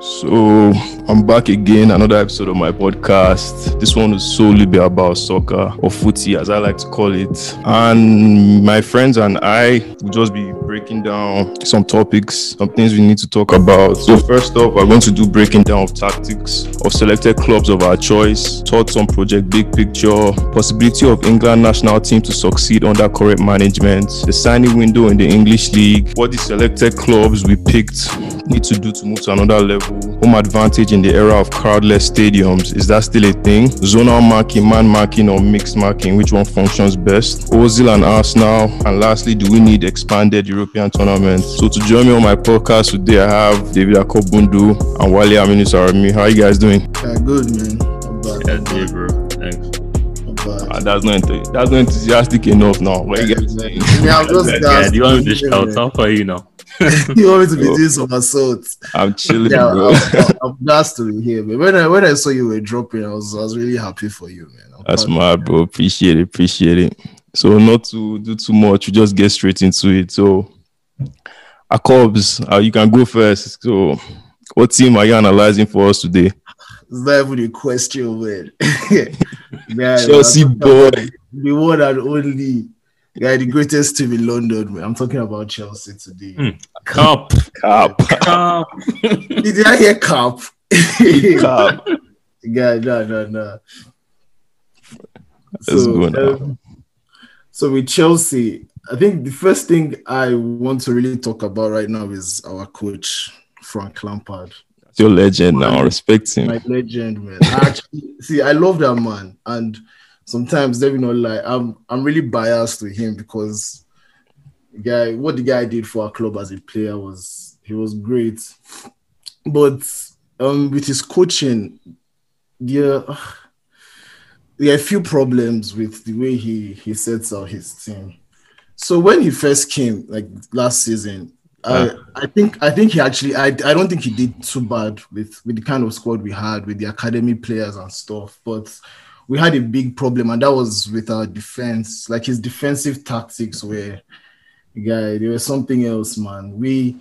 So I'm back again, another episode of my podcast. This one will solely be about soccer or footy, as I like to call it. And my friends and I will just be breaking down some topics, some things we need to talk about. So first off, we're going to do breaking down of tactics of selected clubs of our choice, thoughts on project big picture, possibility of England national team to succeed under correct management, the signing window in the English league, what the selected clubs we picked need to do to move to another level, home advantage in the era of crowdless stadiums. Is that still a thing? Zonal marking, man marking, or mixed marking? Which one functions best? Ozil and Arsenal. And lastly, do we need expanded European tournaments? So to join me on my podcast today, I have David Akobundu and Wale Aminu Sarami. How are you guys doing? Yeah, good man. Not bad. Yeah, dude, bro. Thanks. Not bad. Ah, that's not ent- that's not enthusiastic enough now. What are you guys saying? Yeah, I'm just Yeah, gassed, do you want me to man. shout out for you now? You want me to be doing some assaults? I'm chilling, Yeah, bro. I'm, I'm gassed to be here, man. When I when I saw you were dropping, I was I was really happy for you, man. I'm That's proud. mad, bro. Appreciate it. Appreciate it. So not to do too much, we just get straight into it. So, Akobs, uh, you can go first. So, what team are you analyzing for us today? It's not even a question, man. man Chelsea boy. about the one and only guy, the greatest team in London, man. I'm talking about Chelsea today. Hmm. Cup. Cap. Cup. Did I hear cup? Cap. Guy, no, no, no. Let's go now. um, so with Chelsea, I think the first thing I want to really talk about right now is our coach, Frank Lampard. Your legend now. Respect him. My legend, man. Actually see I love that man. And sometimes let me not lie, I'm I'm really biased to him because the guy, what the guy did for our club as a player was he was great. But um with his coaching, yeah there are a few problems with the way he he sets out his team. So when he first came, like last season, I, ah. I think I think he actually I, I don't think he did too bad with with the kind of squad we had with the academy players and stuff, but we had a big problem and that was with our defense. Like his defensive tactics were guy, there was something else, man. We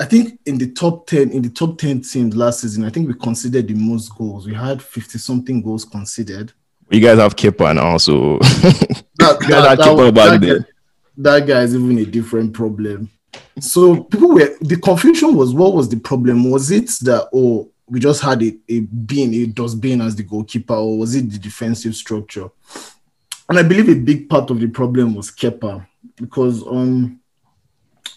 I think in the top 10 in the top 10 teams last season, I think we considered the most goals. We had 50 something goals considered. You guys have Kepa now, so That, You guys had Kepa back that, then. guy, that guy is even a different problem. So people were the confusion was what was the problem? Was it that oh we just had a, a being a dustbin as the goalkeeper, or was it the defensive structure? And I believe a big part of the problem was Kepa because um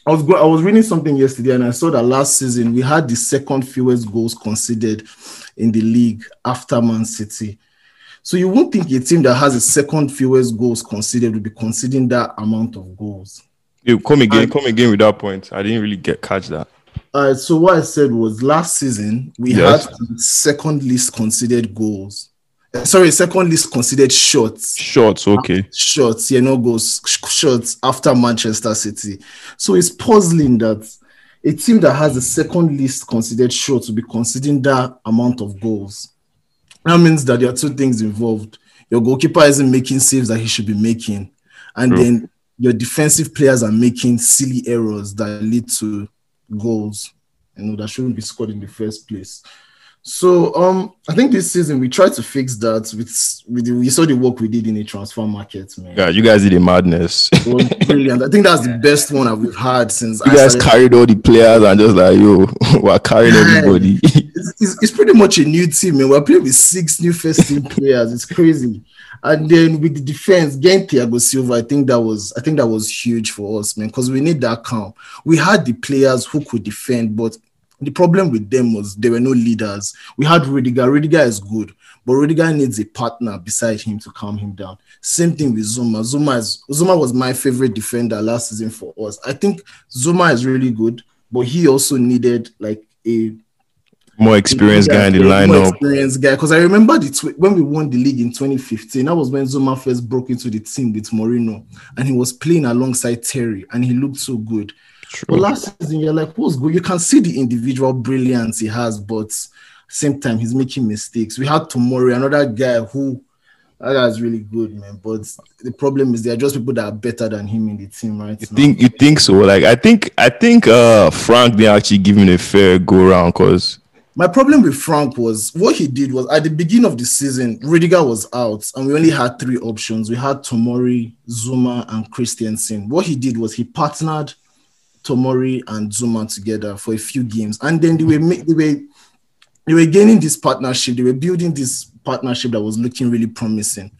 I was I was reading something yesterday and I saw that last season we had the second fewest goals conceded in the league after Man City. So you wouldn't think a team that has the second fewest goals conceded would be conceding that amount of goals. you come again, And- come again with that point. I didn't really get catch that. Uh, so what I said was last season we Yes. had second least conceded goals. Uh, sorry, second least conceded shots. Shots, okay. Shots, yeah, no goals, sh- shots after Manchester City. So it's puzzling that a team that has the second least considered shots will be conceding that amount of goals. That means that there are two things involved. Your goalkeeper isn't making saves that he should be making, and then your defensive players are making silly errors that lead to goals, you know, that shouldn't be scored in the first place. So um, I think this season we tried to fix that with with the, we saw the work we did in the transfer market, man. Yeah, you guys did a madness. Brilliant. I think that's the best one that we've had since You I guys started- carried all the players and just like yo, we're carrying everybody. it's, it's, it's pretty much a new team, and we're playing with six new first team players. It's crazy. And then with the defense, getting Thiago Silva, I think that was I think that was huge for us, man, because we need that calm. We had the players who could defend, but the problem with them was there were no leaders. We had Rudiger. Rudiger is good, but Rudiger needs a partner beside him to calm him down. Same thing with Zouma. Zouma is Zouma was my favorite defender last season for us. I think Zouma is really good, but he also needed like a More experienced guy in the yeah, more. Experienced guy, because I remember the tw- when we won the league in 2015. That was when Zouma first broke into the team with Mourinho, and he was playing alongside Terry, and he looked so good. But last season, you're like, what's good? You can see the individual brilliance he has, but same time he's making mistakes. We had Tomori, another guy who that guy's really good, man. But the problem is there are just people that are better than him in the team, right? You now. think you think so? Like I think I think uh Frank didn't actually give him a fair go round because My problem with Frank was what he did was at the beginning of the season, Rudiger was out, and we only had three options. We had Tomori, Zouma, and Christensen. What he did was he partnered Tomori and Zouma together for a few games, and then they were they were they were gaining this partnership. They were building this partnership that was looking really promising.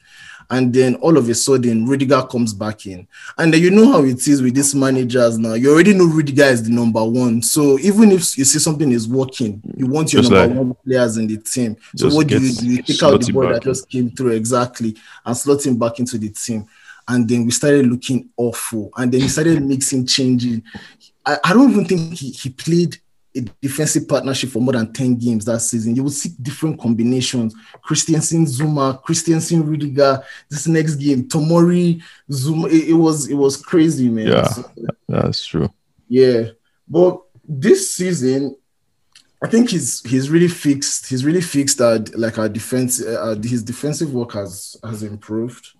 And then all of a sudden, Rudiger comes back in. And then you know how it is with these managers now. You already know Rudiger is the number one. So even if you see something is working, you want your Just number like- one players in the team. So what do you do? You take out the boy back that just came through exactly and slot him back into the team. And then we started looking awful. And then he started mixing, changing. I, I don't even think he, he played a defensive partnership for more than 10 games that season. You will see different combinations. Christensen, Zouma, Christensen, Rudiger, this next game, Tomori, Zouma. It, it was it was crazy, man. Yeah. So, That's true. yeah. But this season, I think he's he's really fixed. He's really fixed that like our defense, uh, his defensive work has has improved.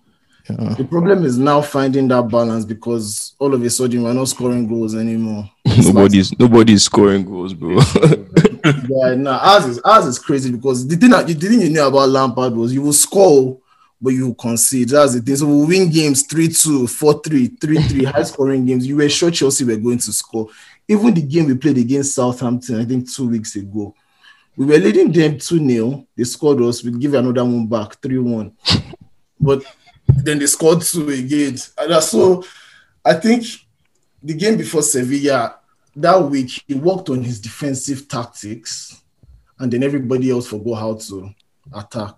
Yeah. The problem is now finding that balance because all of a sudden we're not scoring goals anymore. Nobody's nobody's scoring goals, bro. yeah, no, ours is ours is crazy because the thing that the thing you knew about Lampard was you will score, but you will concede. That's the thing. So we win games 3-2, 4-3, 3-3, high scoring games. You were sure Chelsea were going to score. Even the game we played against Southampton, I think two weeks ago, we were leading them 2-0. They scored us. We give another one back, 3-1. But then they scored two again. And so I think the game before Sevilla that week he worked on his defensive tactics, and then everybody else forgot how to attack.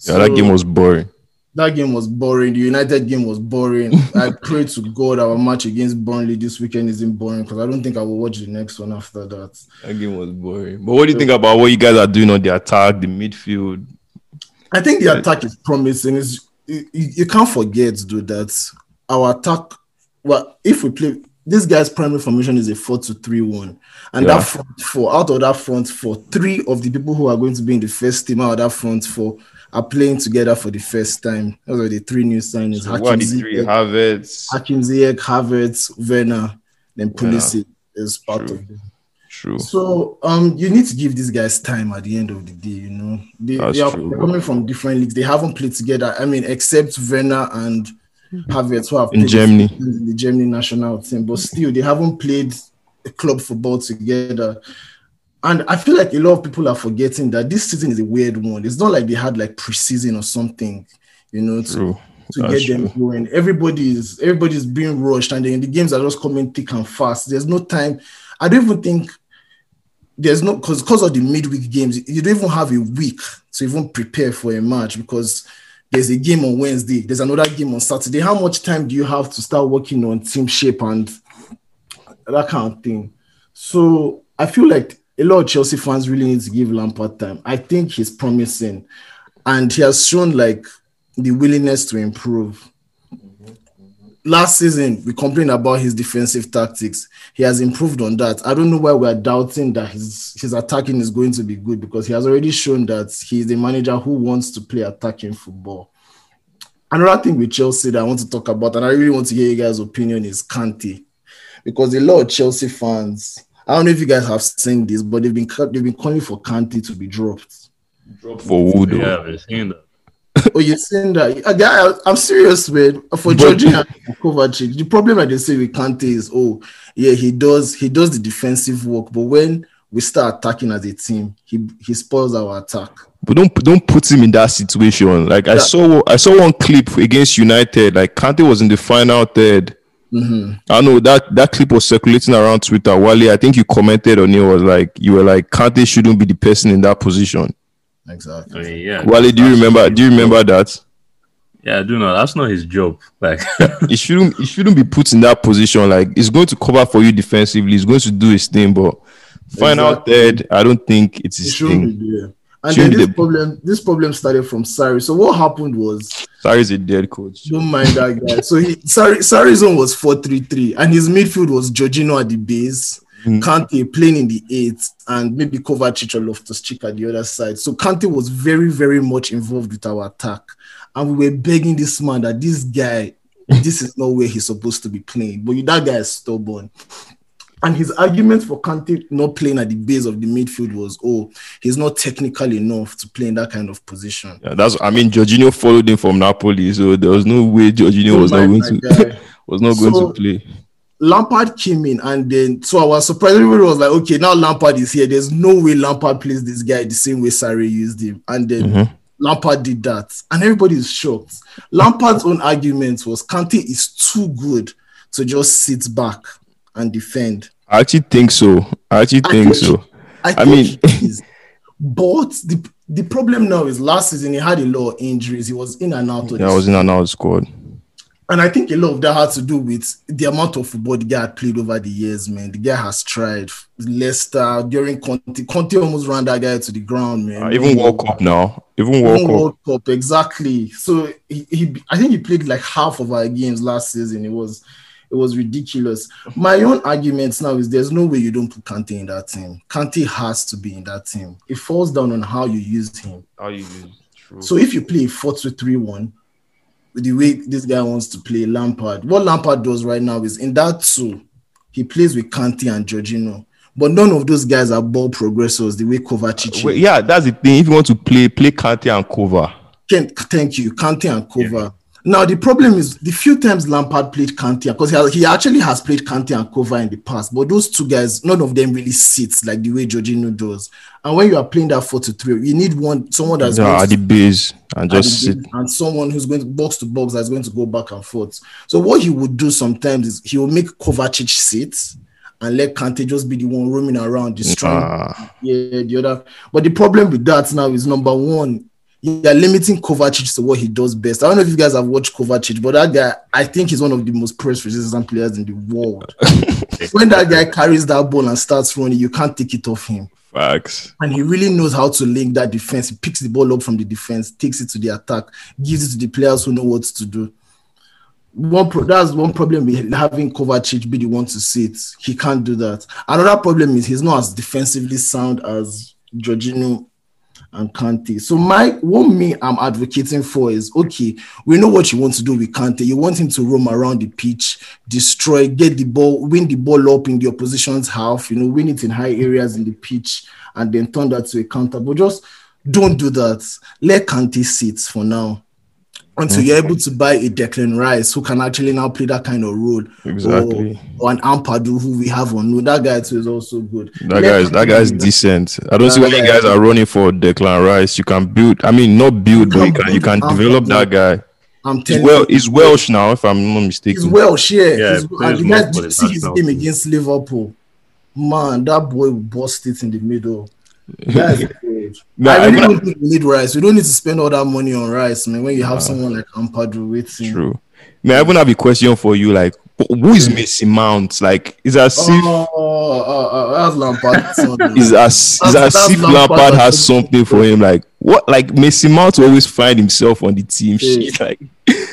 yeah, that game was boring. that game was boring. The United game was boring. I pray to God our match against Burnley this weekend isn't boring because I don't think I will watch the next one after that. That game was boring. But what do you think about what you guys are doing on the attack, the midfield? I think the attack is promising. Is you, you can't forget, dude, that our attack. Well, if we play this guy's primary formation is a four to three one, and Yeah. that front four out of that front four, three of the people who are going to be in the first team out of that front four are playing together for the first time. Those are the three new signings: So what Hakim three? Ziyech, Havertz. Hakim Ziyech, Havertz, Werner, then Pulisic is part True. of it. True. So um, you need to give these guys time at the end of the day. You know, they, they are true, they're coming from different leagues. They haven't played together. I mean, except Werner and Havertz, who have In played Germany. in the Germany national team, but still they haven't played a club football together. And I feel like a lot of people are forgetting that this season is a weird one. It's not like they had like preseason or something, you know, to, True. to That's get them going. Everybody is everybody is being rushed, and then the games are just coming thick and fast. There's no time. I don't even think there's no because because of the midweek games, you don't even have a week to even prepare for a match because there's a game on Wednesday, there's another game on Saturday. How much time do you have to start working on team shape and that kind of thing? So I feel like a lot of Chelsea fans really need to give Lampard time. I think he's promising, and he has shown like the willingness to improve. Last season, we complained about his defensive tactics. He has improved on that. I don't know why we are doubting that his, his attacking is going to be good because he has already shown that he's a manager who wants to play attacking football. Another thing with Chelsea that I want to talk about, and I really want to hear you guys' opinion, is Kante. Because a lot of Chelsea fans, I don't know if you guys have seen this, but they've been they've been calling for Kante to be dropped. For Wood. Yeah, I've seen that. Oh, you're saying that? Uh, guy, I'm serious, man. For Georgia Kovacic, the problem that they say with Kante is, oh, yeah, he does he does the defensive work, but when we start attacking as a team, he he spoils our attack. But don't don't put him in that situation. Like I saw I saw one clip against United. Like Kante was in the final third. Mhm. I know that that clip was circulating around Twitter. Wally, I think you commented on it. Was like you were like Kante shouldn't be the person in that position. Exactly. I mean, yeah. Wally, do you remember? Do you remember that? Yeah, I do know. That's not his job. Like, He shouldn't. He shouldn't be put in that position. Like he's going to cover for you defensively. He's going to do his thing, but final Exactly. thing, I don't think it's It his shouldn't thing. be there. And Shouldn't then this they- problem, this problem started from Sarri. So what happened was Sorry, is a dead coach. Don't mind that guy. So he sorry, Sarri's zone was 4-3-3, and his midfield was Jorginho at the base, Mhm. Kante playing in the eight, and maybe Kovacic or Loftus Cheek at the other side. So Kante was very, very much involved with our attack, and we were begging this man that this guy, this is not where he's supposed to be playing. But that guy is stubborn. And his argument for Kante not playing at the base of the midfield was, oh, he's not technical enough to play in that kind of position. Yeah, that's I mean Jorginho followed him from Napoli, so there was no way Jorginho was not going to was not going to play. Lampard came in, and then so I was surprised. Everybody was like, okay, now Lampard is here. There's no way Lampard plays this guy the same way Sarri used him. And then Mhm. Lampard did that, and everybody is shocked. Lampard's own argument was Kante is too good to just sit back and defend. I actually think so. I actually I think think- so. I, I mean- but the the problem now is last season he had a lot of injuries. He was in and out of Yeah, I was in and out of the squad. And I think a lot of that had to do with the amount of football the guy had played over the years, man. The guy has tried. Leicester during Conte, Conte almost ran that guy to the ground, man. Uh, even World Cup now. Even Even World Cup. Cup, exactly. So he, he, I think he played like half of our games last season. It was, it was ridiculous. My own argument now is there's no way you don't put Kante in that team. Kante has to be in that team. It falls down on how you used him. How you use true. So if you play 4 2 3 1, the way this guy wants to play Lampard, what Lampard does right now is in that two, he plays with Kante and Jorginho. But none of those guys are ball progressors the way Kovacic. Uh, well, is. yeah, that's the thing. If you want to play, play Kante and cover. Thank you, Kante and Kova. Now the problem is the few times Lampard played Kante because he, he actually has played Kante and Kova in the past, but those two guys, none of them really sits like the way Jorginho does. And when you are playing that four to three, you need one someone that's Yeah, going at to the base and just sit. and someone who's going to box to box that's going to go back and forth. So what he would do sometimes is he will make Kovacic sit and let Kante just be the one roaming around destroying Ah, yeah, the other. But the problem with that now is number one, you are limiting Kovacic to what he does best. I don't know if you guys have watched Kovacic, but that guy, I think he's one of the most press resistant players in the world. when that guy carries that ball and starts running, you can't take it off him. facts. And he really knows how to link that defense. He picks the ball up from the defense, takes it to the attack, gives it to the players who know what to do. One pro- that's one problem with having Kovacic be the one to sit. He can't do that. Another problem is he's not as defensively sound as Jorginho and Kante. So my what me I'm advocating for is okay, we know what you want to do with Kante. You want him to roam around the pitch, destroy, get the ball, win the ball up in the opposition's half, you know, win it in high areas in the pitch, and then turn that to a counter. But just don't do that. Let Kante sit for now. Until mm. you're able to buy a Declan Rice who can actually now play that kind of role. Exactly. Or, or an Ampadu who we have on loan. That guy too is also good. That Let guy's that Kante guy's decent. I don't see why you guys are running for Declan Rice. You can build. I mean, not build, but you can you can I'm- develop that guy. I'm He's telling well. you. He's Welsh now, if I'm not mistaken. He's Welsh, yeah. Yeah, He's, and the more guy, for did you see his game team. against Liverpool? Man, that boy bust it in the middle. That's good. Nah, I really I'm don't think we need rice. We don't need to spend all that money on rice, I man. When you have someone like Ampadu waiting. True. May I even have a question for you? Like, who is Mason Mount? Like, is as if Oh, oh, oh, oh, that's Lampard. is as is That's- as if Lampard Lampard has something for him? Like, what? Like Mason Mount always find himself on the team. Yeah. Shit, like,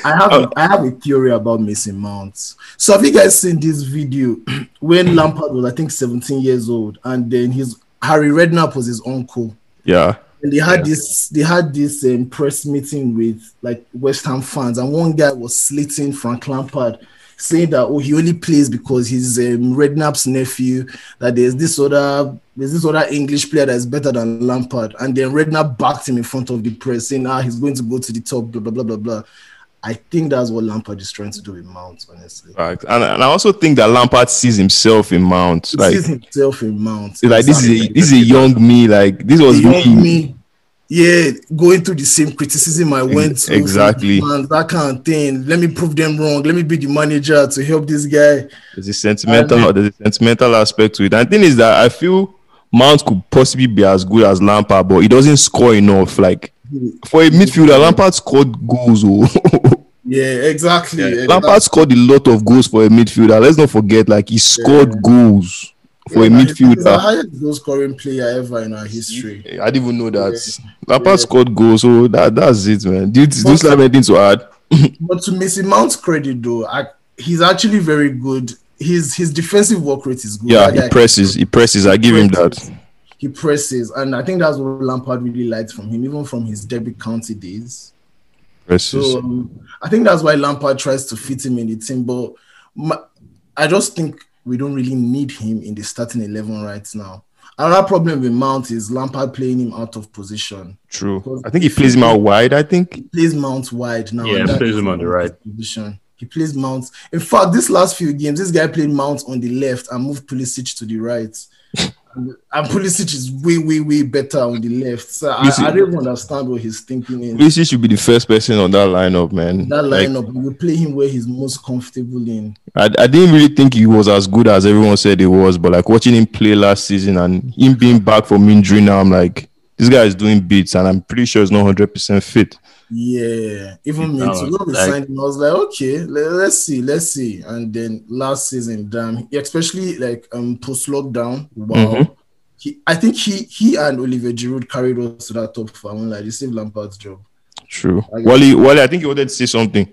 I have a, oh. I have a theory about Mason Mount. So have you guys seen this video when Lampard was I think 17 years old and then his Harry Redknapp was his uncle. Yeah, And they had this they had this um, press meeting with like West Ham fans, and one guy was slating Frank Lampard, saying that oh he only plays because he's um, Redknapp's nephew. That there's this other there's this other English player that is better than Lampard, and then Redknapp backed him in front of the press, saying ah he's going to go to the top, blah blah blah blah blah. I think that's what Lampard is trying to do with Mount, honestly. fact. And, and I also think that Lampard sees himself in Mount. He Like, sees himself in Mount. like this is a this is a young me. Like, this was the me. young me, yeah, going through the same criticism I went through. exactly. Man, that kind of thing. Let me prove them wrong. Let me be the manager to help this guy. There's a sentimental, there's a sentimental aspect to it. And the thing is that I feel Mount could possibly be as good as Lampard, but he doesn't score enough. Like for a midfielder, Lampard scored goals. Oh. Yeah, exactly. exactly. Lampard scored a lot of goals for a midfielder. Let's not forget, like he scored goals for Yeah, a midfielder. He's the highest goal scoring player ever in our history. I didn't even know that. Yeah. Lampard Yeah. scored goals, so that that's it, man. Do you, do you still have anything to add? But to Mason Mount's credit, though, I, he's actually very good. His his defensive work rate is good. Yeah, That he presses. He presses. I give him that. He presses, and I think that's what Lampard really liked from him, even from his Derby County days. Presses. So um, I think that's why Lampard tries to fit him in the team. But my, I just think we don't really need him in the starting eleven right now. Another problem with Mount is Lampard playing him out of position. True. I think he plays him out wide. I think. He plays Mount wide now. Yeah, and that plays him on the right. position. He plays Mount. In fact, this last few games, this guy played Mount on the left and moved Pulisic to the right. and, Pulisic is way, way, way better on the left. So I, I don't understand what he's thinking in. Pulisic should be the first person on that lineup, man. That Like, lineup, you play him where he's most comfortable in. I, I didn't really think he was as good as everyone said he was, but like watching him play last season and him being back from injury now, I'm like, this guy is doing beats, and I'm pretty sure he's not 100% fit. Yeah, even me No, too. When we like- signed him, I was like, okay, le- let's see, let's see. And then last season, damn, especially like um post lockdown, wow. Mhm. He, I think he he and Olivier Giroud carried us to that top four. I mean, like, they saved Lampard's job. True. I- Wally, Wally, I think you wanted to say something.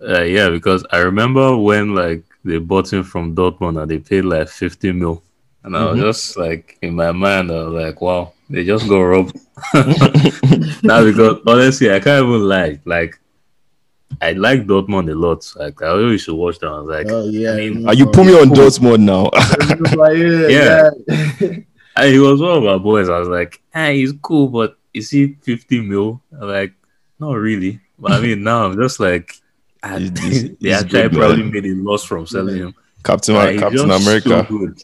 Uh, yeah, because I remember when like they bought him from Dortmund and they paid like 50 mil. And I was just like in my mind, I was like, wow, they just go robbed. now because honestly, I can't even lie. Like I like Dortmund a lot. Like I always used to watch them. I was like, Oh yeah, I mean, Are you put me on Dortmund now? yeah, Yeah. and he was one of our boys. I was like, ah, he's cool, but is he 50 mil? I'm like, not really. But I mean, now I'm just like, ah, He's- he's- they he's good, probably made a loss from selling him. Captain, Like, Captain America. So good.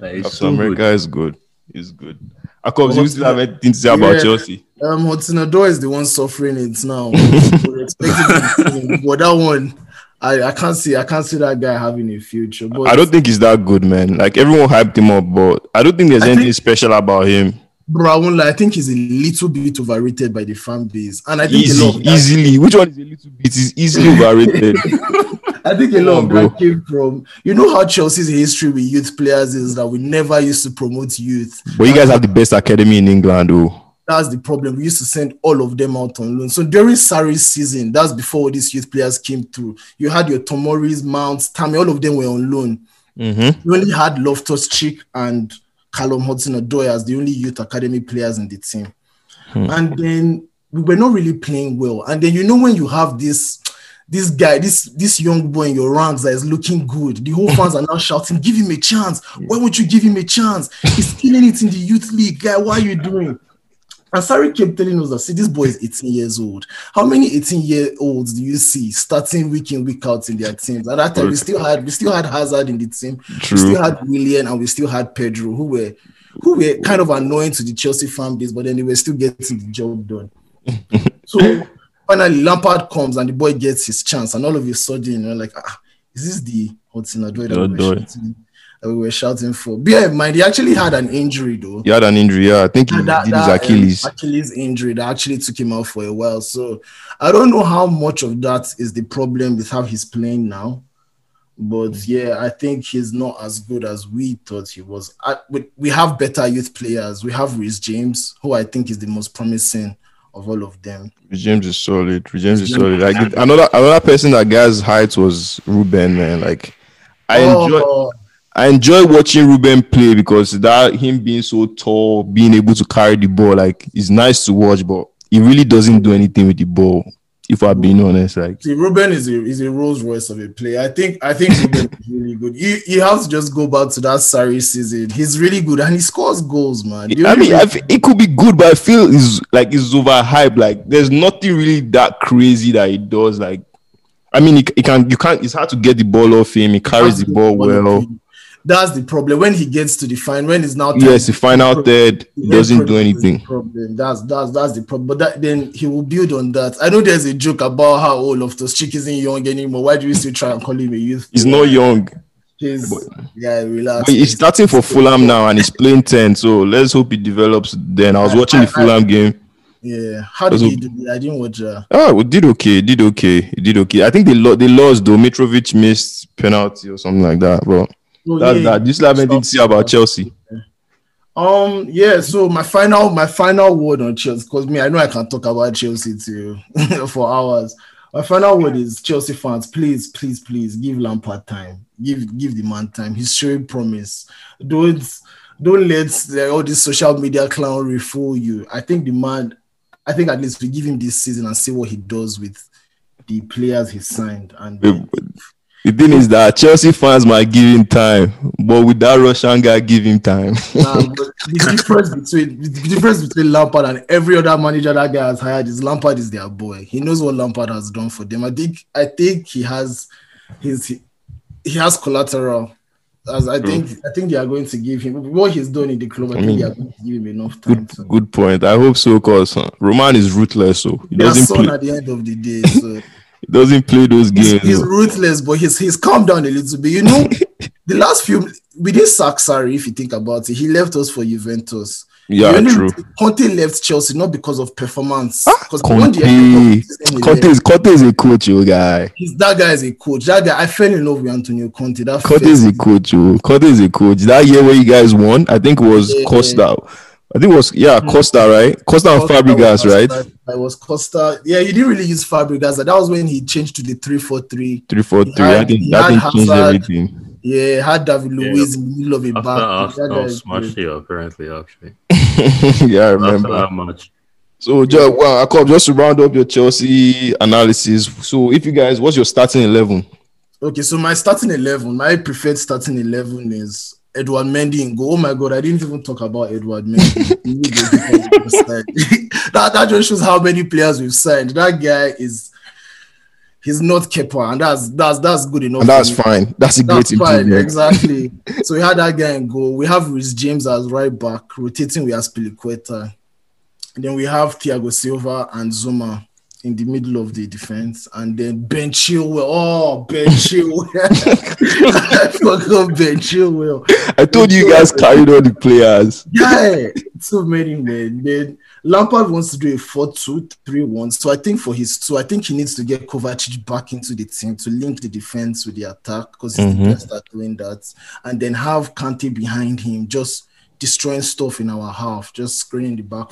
Like, Captain so America good. is good. He's good. Akobs, you still have anything to say about Yeah. Chelsea? Um, Hudson-Odoi is the one suffering it now. We're expecting him, but that one, I, I can't see, I can't see that guy having a future. But I don't think he's that good, man. Like everyone hyped him up, but I don't think there's I anything think- special about him. Bro, I won't lie. I think he's a little bit overrated by the fan base, and I think Easy, lot of that, easily. Which one is a little bit? Is easily overrated. I think a lot of that came from you know how Chelsea's history with youth players is that we never used to promote youth. but you guys have the best academy in England, oh. That's the problem. We used to send all of them out on loan. So during Sarri's season, that's before all these youth players came through. You had your Tomoris, Mounts, Tammy, all of them were on loan. Mm-hmm. We only had Loftus Cheek and Callum Hudson Odoi as the only youth academy players in the team. And then we were not really playing well. And then you know when you have this this guy, this this young boy in your ranks that is looking good, the whole fans are now shouting, "Give him a chance! Why won't you give him a chance? He's killing it in the youth league, guy. What are you doing?" And Sarri kept telling us that see, this boy is 18 years old. How many 18 year olds do you see starting week in, week out in their teams? At that time, we still had we still had Hazard in the team, we still had Willian, and we still had Pedro, who were who were kind of annoying to the Chelsea fan base, but then they were still getting the job done. so finally, Lampard comes and the boy gets his chance, and all of a sudden, you're like, ah, is this the Hudson Odoi that, we were shouting- that we were shouting for? Bear in mind, he actually had an injury though. He had an injury, yeah. I think he That- did that, his um, Achilles. Achilles injury that actually took him out for a while. So I don't know how much of that is the problem with how he's playing now. But yeah, I think he's not as good as we thought he was. I, we, we have better youth players. We have Reece James, who I think is the most promising of all of them. James is solid. James is solid. Like another another person that guy's height was Ruben, man. Like I oh. enjoy Oh, I enjoy watching Ruben play because that him being so tall, being able to carry the ball, like is nice to watch, but he really doesn't do anything with the ball. If I'm being honest, like See, Ruben is a is a Rolls Royce of a player. I think I think Ruben is really good. You you have to just go back to that Sarri season. He's really good and he scores goals, man. I mean, I feel it could be good, but I feel it's like it's overhyped. Like there's nothing really that crazy that he does. Like I mean, he, he can you can't. It's hard to get the ball off him. He carries the ball well. That's the problem. When he gets to the fine, when it's now Yes, the final third doesn't do anything. Problem. That's that's that's the problem. But that, then he will build on that. I know there's a joke about how old Loftus Cheek isn't young anymore. Why do we still try and call him a youth? He's not young. He's yeah, relax. But he's starting for Fulham now and he's playing 10. So let's hope he develops then. I was watching the Fulham game. yeah. How did he do? I didn't watch. Uh, Oh, we did okay. Did okay. Did okay. I think they, lo- they lost though. Mitrovic missed penalty or something like that. But that's yeah. that. You still have anything to say about Chelsea? Um, yeah, so my final my final word on Chelsea, because me, I know I can talk about Chelsea too for hours. My final word is Chelsea fans, please, please, please give Lampard time. Give give the man time. He's showing promise. Don't don't let the, all this social media clown fool you. I think the man, I think at least we give him this season and see what he does with the players he signed. And Wait, The thing is that Chelsea fans might give him time, but with that Russian guy, give him time. Nah, the difference between the difference between Lampard and every other manager that guy has hired is Lampard is their boy. He knows what Lampard has done for them. I think I think he has his he, he has collateral. As I think I think they are going to give him what he's done in the club. I, I think mean, they are going to give him enough time. Good, So. good point. I hope so, cause Roman is ruthless, so he Their doesn't son play. at the end of the day. So doesn't play those games. he's though. ruthless, but he's he's calmed down a little bit. You know, the last few we didn't sack Sarri, if you think about it. He left us for Juventus. Yeah, only true. Conte left Chelsea not because of performance. Ah, because Conte, Conte is Conte is a coach, you guy. He's that guy is a coach. That guy, I fell in love with Antonio Conte. That Conte is a coach, you. Conte is a coach. That year where you guys won, I think it was Yeah. Costa. I think it was yeah hmm. Costa, right? Costa and Fabregas, was- right? I was Costa. Yeah, he didn't really use Fabregas. That was when he changed to the three four three. Three, four, three. had- I think that had thing changed Hazard. everything. Yeah, had David Yeah. Luiz in the middle of a After back. That guy Arsenal is smashed you apparently actually. yeah, I After remember. that match. So, just, well, Jacob, just to round up your Chelsea analysis. So, if you guys, what's your starting eleven? Okay, so my starting eleven, my preferred starting eleven is Edouard Mendy in goal. Oh my god, I didn't even talk about Edouard Mendy. He knew the defense was signed. that, that just shows how many players we've signed. That guy is he's not Kepa, and that's that's that's good enough. And that's fine. That's a great That's fine, improvement. exactly. so we had that guy in goal. We have Reece James as right back, rotating with Azpilicueta. Then we have Thiago Silva and Zouma in the middle of the defense. And then Ben Chilwell. Oh, Ben Chilwell. I forgot Ben Chilwell. I told you guys carried all the players. Yeah, so many men. Then Lampard wants to do a 4 2 3 1. So I think for his two, I think he needs to get Kovacic back into the team to link the defense with the attack because he's Mhm. the best at doing that. And then have Kante behind him, just destroying stuff in our half, just screening the back.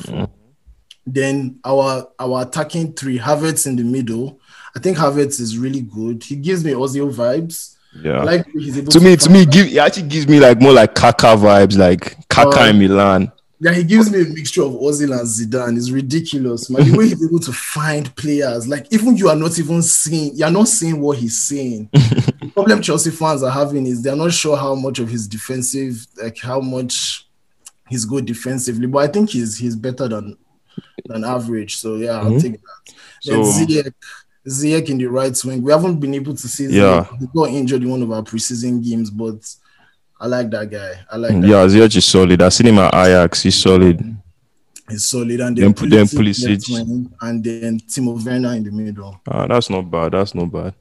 Then our our attacking three, Havertz in the middle. I think Havertz is really good. He gives me Ozil vibes. Yeah. Like he's able to me, to me, give it actually gives me like more like Kaka vibes, like Kaka Oh. Uh, in Milan. Yeah, he gives me a mixture of Ozil and Zidane. It's ridiculous. Man, the way he's able to find players, like even you are not even seeing, you're not seeing what he's seeing. the problem Chelsea fans are having is they're not sure how much of his defensive, like how much he's good defensively. But I think he's he's better than than average. So yeah, I'll Mhm. take that. Then So- Ziyech, Ziyech in the right wing. We haven't been able to see. Yeah. Ziyech. He got injured in one of our preseason games, but I like that guy. I like that. Yeah, Ziyech is solid. I seen him at Ajax. He's solid. He's solid. And Then then, put- then Pulisic, and then Timo Werner in the middle. Ah, that's not bad. That's not bad.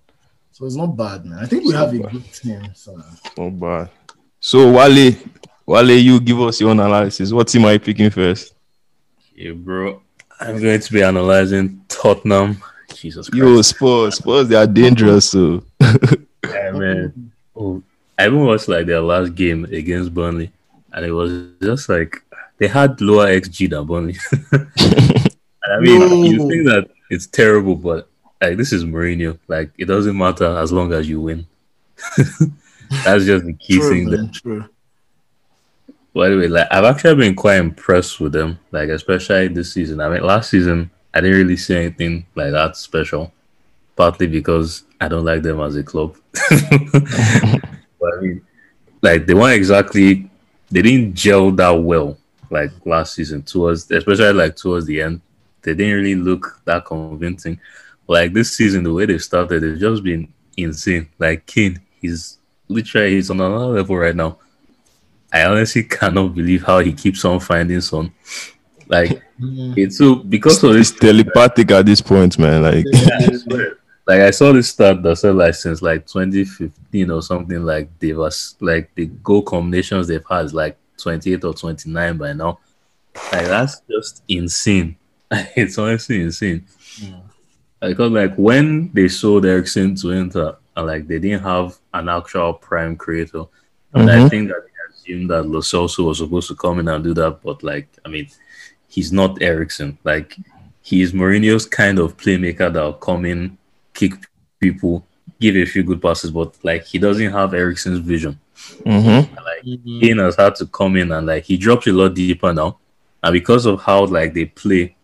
So it's not bad, man. I think we have not a bad. good team. So Not bad. So Wale, Wale, you give us your analysis. What team are you picking first? Yeah, bro. I'm going to be analyzing Tottenham. Jesus Christ. Yo, Spurs. Spurs, they are dangerous. So Yeah, man. Oh, I even watched like their last game against Burnley, and it was just like they had lower XG than Burnley. and I mean, No. you think that it's terrible, but like this is Mourinho. Like it doesn't matter as long as you win. That's just the key true, thing. That, true. By the way, like I've actually been quite impressed with them. Like especially this season. I mean, last season I didn't really see anything like that special. Partly because I don't like them as a club. but I mean, like they weren't exactly they didn't gel that well like last season towards especially like towards the end. They didn't really look that convincing. Like this season, the way they started, it's just been insane. Like Kane, he's literally he's on another level right now. I honestly cannot believe how he keeps on finding some. Like it's so because of it's this telepathic at this point, man. Like yeah, I swear. Like I saw this stat that said like since like 2015 or something like they was like the goal combinations they've had is like 28 or 29 by now. Like that's just insane. it's honestly insane. Because like when they sold Eriksen to Inter and like they didn't have an actual prime creator, and I Mhm. think that they assumed that Lo Celso was supposed to come in and do that, but like I mean, he's not Eriksen. Like he's Mourinho's kind of playmaker that'll come in, kick people, give a few good passes, but like he doesn't have Eriksen's vision. mhm. Like Kane has had to come in and like he drops a lot deeper now, and because of how like they play,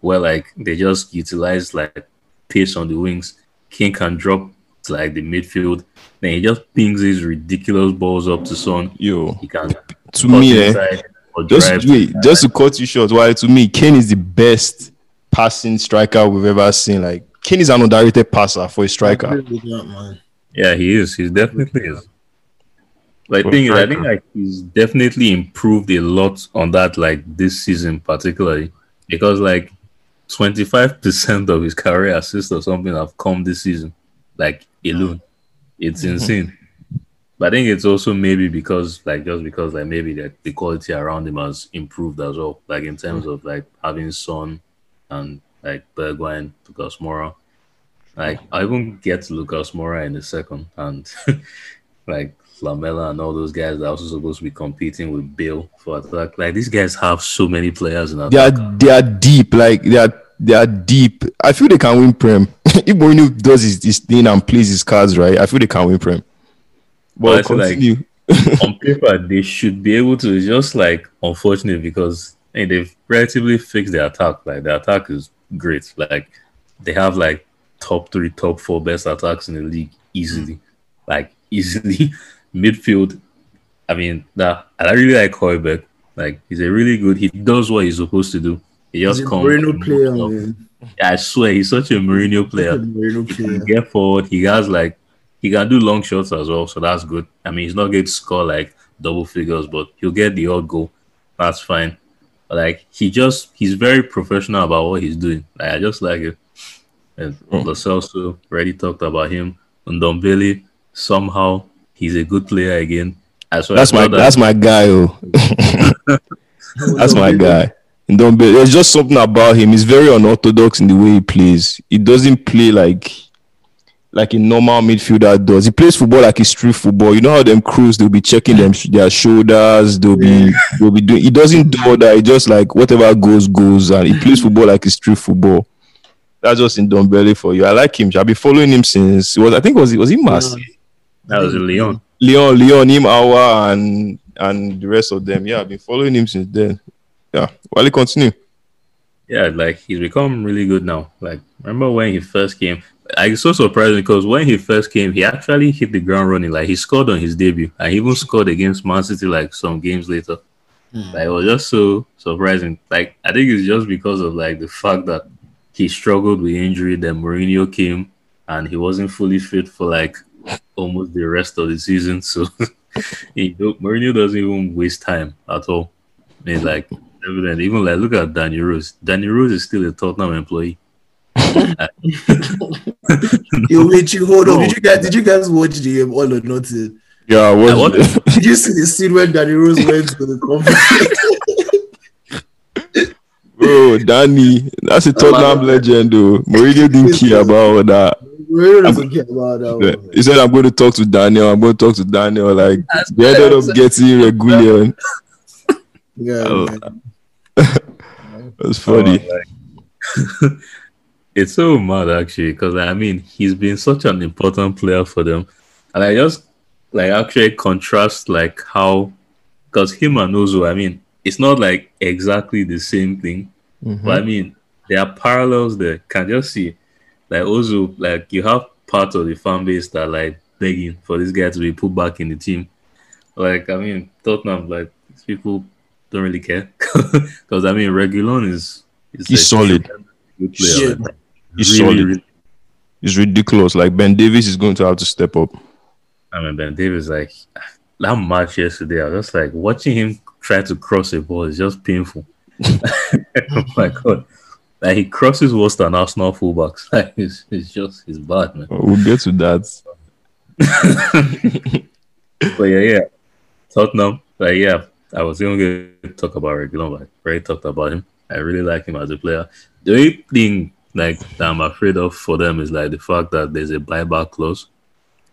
where like they just utilize like pace on the wings, Kane can drop to like the midfield. Then he just pings these ridiculous balls up to Son. Yo, He can to cut me, eh, or just drive. wait, just to cut you short. Why to me, Kane is the best passing striker we've ever seen. Like Kane is an underrated passer for a striker. agree with that, man. Yeah, he is. He definitely is. But the thing is, I think like he's definitely improved a lot on that, like this season particularly, because like twenty five percent of his career assists or something have come this season, like alone. It's mm-hmm. insane. But I think it's also maybe because like just because like maybe that the quality around him has improved as well, like in terms mm. of like having Son and like Bergwijn, Lucas Moura. Like I won't get to Lucas Moura in a second, and like Lamela and all those guys that are also supposed to be competing with Bill for attack. Like these guys have so many players in attack. They are they are deep. Like they are they are deep. I feel they can win Prem. if Mourinho does his, his thing and plays his cards right, I feel they can win Prem. But I But feel like- on paper they should be able to. It's just like unfortunate because hey, they've relatively fixed their attack. Like their attack is great. Like they have like top three, top four best attacks in the league easily. Like easily. Midfield. I mean that I really like Højbjerg. Like he's a really good. He does what he's supposed to do. He just He's a comes. Mourinho player, moves up. man. I swear he's such a Mourinho player. Mourinho He player. can get forward. He has like he can do long shots as well, so that's good. I mean, he's not going to score like double figures, but he'll get the odd goal. That's fine. But like he just he's very professional about what he's doing. Like, I just like it. And Mm. Lo already talked about him. Ndombele somehow he's a good player again. I swear That's my that- that's my guy. Oh. That's my guy. And don't be, there's just something about him. He's very unorthodox in the way he plays. He doesn't play like like a normal midfielder does. He plays football like a street football. You know how them crews they'll be checking them their shoulders. They'll be they'll be doing. He doesn't do all that. He just like whatever goes goes, and he plays football like a street football. That's just Ndombele for you. I like him. I've been following him since it was. I think it was was he Marseille. that was Lyon. Lyon, Lyon, him, Aouar, and and the rest of them. Yeah, I've been following him since then. Yeah, while he continue. Yeah, like he's become really good now. Like remember when he first came? I was so surprised because when he first came, he actually hit the ground running. Like he scored on his debut, and he even scored against Man City like some games later. Hmm. Like it was just so surprising. Like I think it's just because of like the fact that he struggled with injury. Then Mourinho came, and he wasn't fully fit for like almost the rest of the season. So he, Mourinho doesn't even waste time at all. I mean, like evident. Even like look at Danny Rose. Danny Rose is still a Tottenham employee. Yo, wait, you hold on. Did you guys did you guys watch the um, all or nothing? Yeah, I what? Did you see the scene when Danny Rose went to the conference? Bro, Danny, that's a Tottenham legend, though. Mourinho didn't care about all that. Really doesn't care about that He said, "I'm going to talk to Daniel. I'm going to talk to Daniel." Like they ended up getting Reguilon. Yeah, Oh. That's oh, funny. Oh, it's so mad actually because I mean he's been such an important player for them, and I just like actually contrast like how because him and Ozil, I mean it's not like exactly the same thing, mm-hmm. but I mean there are parallels there. Can just see like Ozil, like you have part of the fan base that like begging for this guy to be put back in the team. Like I mean Tottenham, like these people don't really care because I mean Reguilon is, is He's solid. good player. Shit. like, He's really, solid. really- It's ridiculous. Like Ben Davies is going to have to step up. I mean Ben Davies like that match yesterday. I was just like watching him try to cross a ball is just painful. oh my god. Like he crosses worse than Arsenal fullbacks. Like it's, it's just it's bad, man. We'll get to that. But yeah, yeah. Tottenham, like yeah, I was going to talk about Reguilon, but I already talked about him. I really like him as a player. The only thing like that I'm afraid of for them is like the fact that there's a buyback clause.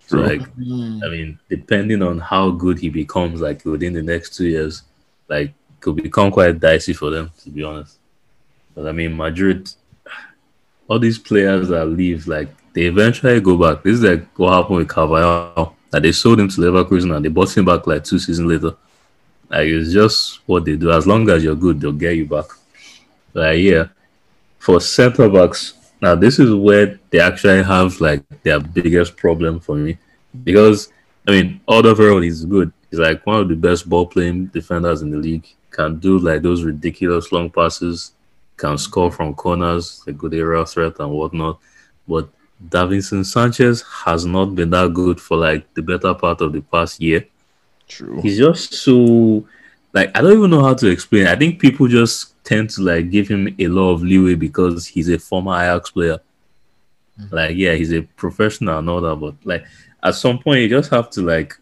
So like Mm. I mean, depending on how good he becomes, like within the next two years, like could become quite dicey for them, to be honest. But I mean, Madrid, all these players that leave, like they eventually go back. This is like what happened with Carvajal. That they sold him to Leverkusen and they bought him back like two seasons later. Like it's just what they do. As long as you're good, they'll get you back. Like yeah, for centre backs, now this is where they actually have like their biggest problem for me because I mean Alderweireld is good. He's like one of the best ball playing defenders in the league. Can do like those ridiculous long passes. Can score from corners, a good area threat and whatnot. But Davinson Sanchez has not been that good for like the better part of the past year. True. He's just so like I don't even know how to explain. I think people just tend to like give him a lot of leeway because he's a former Ajax player. Mm. Like, yeah, he's a professional and all that, but like at some point you just have to like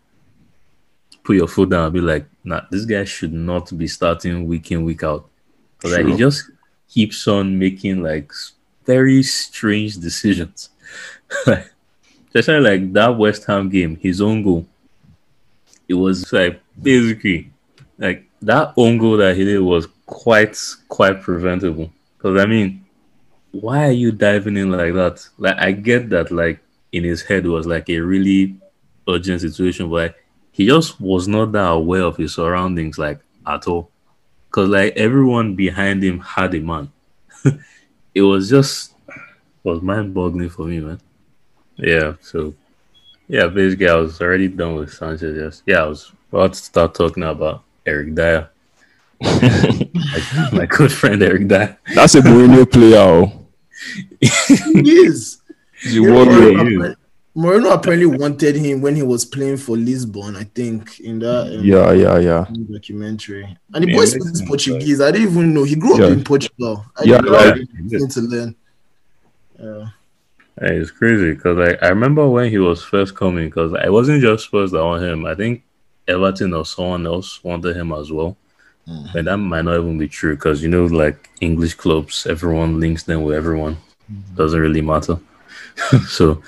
put your foot down and be like, nah, this guy should not be starting week in, week out. Because like, he just keeps on making like very strange decisions. like, especially like that West Ham game, his own goal. It was like basically like that own goal that he did was quite quite preventable. Because I mean, why are you diving in like that? Like I get that like in his head was like a really urgent situation, but like, he just was not that aware of his surroundings like at all. Cause like everyone behind him had a man. it was just was mind boggling for me, man. Yeah, so yeah, basically I was already done with Sanchez. Yes. Yeah, I was about to start talking about Eric Dier. like, my good friend Eric Dier. That's a Mourinho player. oh. He is. He's a Yeah, warrior. Mourinho, apparently, wanted him when he was playing for Lisbon, I think, in that um, Yeah, yeah, yeah. documentary. And the Yeah, boy speaks makes sense, Portuguese. I didn't even know he grew up Yeah. in Portugal. I Yeah, didn't know yeah. he was to learn. Yeah. It's crazy because like I remember when he was first coming because I wasn't just Spurs that wanted him. I think Everton or someone else wanted him as well. Mm-hmm. And that might not even be true because you know, like English clubs, everyone links them with everyone. Mm-hmm. Doesn't really matter. so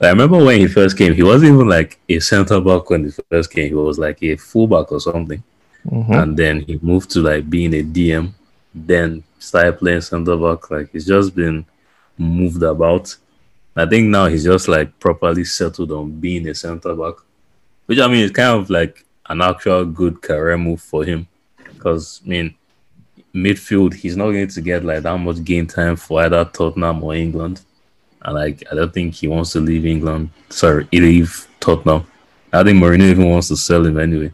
I remember when he first came, he wasn't even like a centre back when he first came. He was like a fullback or something. Mhm. and then he moved to like being a DM, then started playing center back. Like he's just been moved about. I think now he's just like properly settled on being a center back, which I mean is kind of like an actual good career move for him. Because I mean, midfield he's not going to get like that much game time for either Tottenham or England, and like I don't think he wants to leave England. Sorry, leave Tottenham. I think Mourinho even wants to sell him anyway.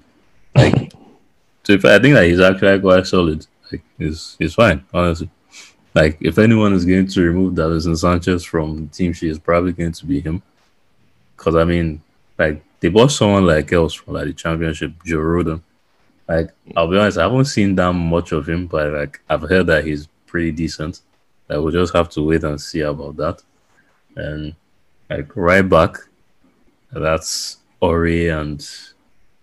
Like so if I think that he's actually quite solid. Like he's he's fine, honestly. Like if anyone is going to remove Davinson Sanchez from the team, she is probably going to be him. Cause I mean, like they bought someone like else from like the championship, Joe Rodon. Like I'll be honest, I haven't seen that much of him, but like I've heard that he's pretty decent. Like we'll just have to wait and see about that. And like right back, that's Aurier and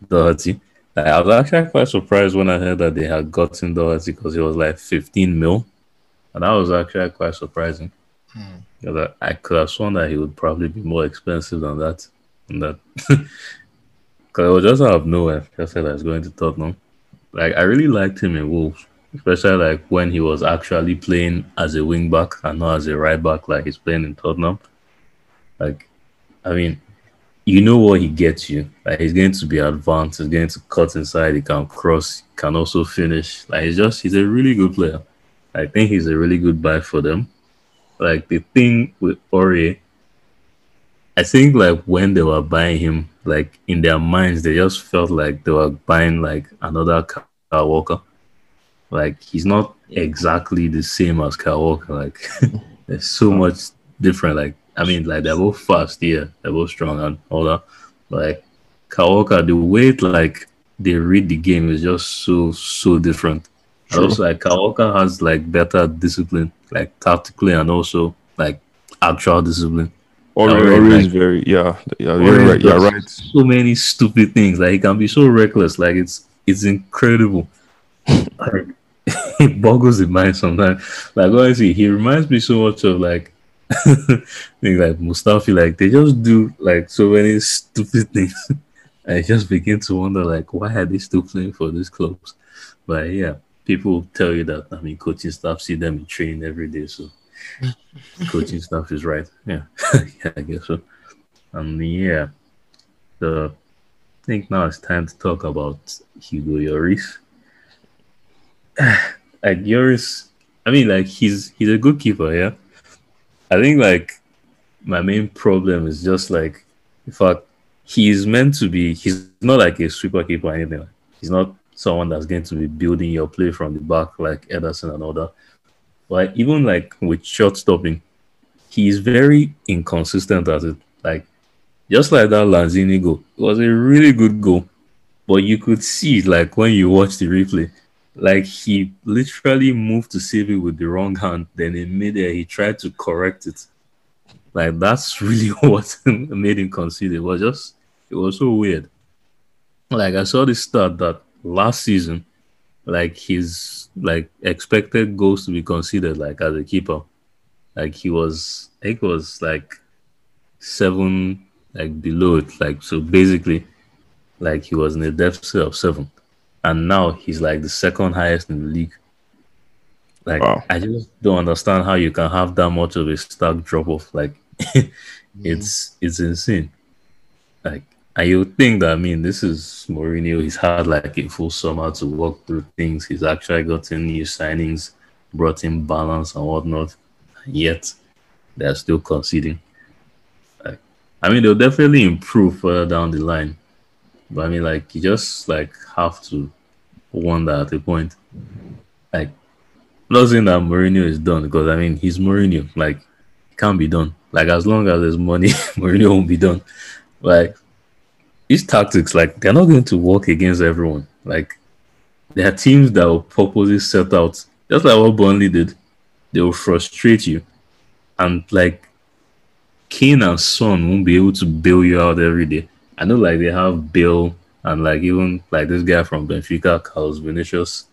Doherty. Like, I was actually quite surprised when I heard that they had gotten Doherty because he was like 15 mil. And that was actually quite surprising. Hmm. Because I, I could have sworn that he would probably be more expensive than that. And that because it was just out of nowhere. Just said I was going to Tottenham. Like I really liked him in Wolves, especially like when he was actually playing as a wing back and not as a right back like he's playing in Tottenham. Like, I mean, you know what he gets you. Like he's going to be advanced. He's going to cut inside. He can cross. Can also finish. Like he's just he's a really good player. I think he's a really good buy for them. Like the thing with Aurier, I think like when they were buying him, like in their minds, they just felt like they were buying like another Kyle Walker. Like he's not exactly the same as Kyle Walker. Like there's so much different. Like I mean, like they're both fast, yeah, they're both strong and all that. Like Kyle Walker, the way like they read the game is just so so different. True. also, like Walker has like better discipline, like tactically and also like actual discipline. Aurier, Aurier, Aurier is like- very yeah, yeah, Aurier you're right. You're right. So many stupid things. Like he can be so reckless. Like it's it's incredible. like, it boggles the mind sometimes. Like honestly, he he reminds me so much of like things like Mustafi. Like they just do like so many stupid things. I just begin to wonder like why are they still playing for these clubs? But yeah, people tell you that I mean coaching staff see them in training every day, so coaching staff is right. Yeah, yeah, I guess so. And yeah, the I think now it's time to talk about Hugo Lloris. like Lloris, I mean, like he's he's a good keeper, yeah. I think like my main problem is just like, in fact, he's meant to be. He's not like a sweeper keeper or anything. He's not someone that's going to be building your play from the back like Ederson and that. But even like with shot stopping, he's very inconsistent at it. Like just like that Lanzini goal, it was a really good goal, but you could see like when you watch the replay, like he literally moved to save it with the wrong hand. Then in midair, he tried to correct it. Like that's really what made him concede. It was just it was so weird. Like I saw this stat that last season, like his like expected goals to be considered like as a keeper, like he was I think it was like seven like below it. Like so basically like he was in a deficit of seven. And now he's like the second highest in the league. Like Wow. I just don't understand how you can have that much of a stark drop off. Like mm-hmm. it's it's insane. Like and you think that I mean this is Mourinho. He's had like a full summer to work through things. He's actually gotten new signings, brought in balance and whatnot. And Yet they're still conceding. Like I mean they'll definitely improve further down the line. But I mean like you just like have to wonder at a point. Like not saying that Mourinho is done because I mean he's Mourinho. Like can't be done. Like as long as there's money, Mourinho won't be done. Like these tactics, like they're not going to work against everyone. Like there are teams that will purposely set out, just like what Burnley did. They will frustrate you, and like Kane and Son won't be able to bail you out every day. I know, like they have Bill and like even like this guy from Benfica, Carlos Vinicius.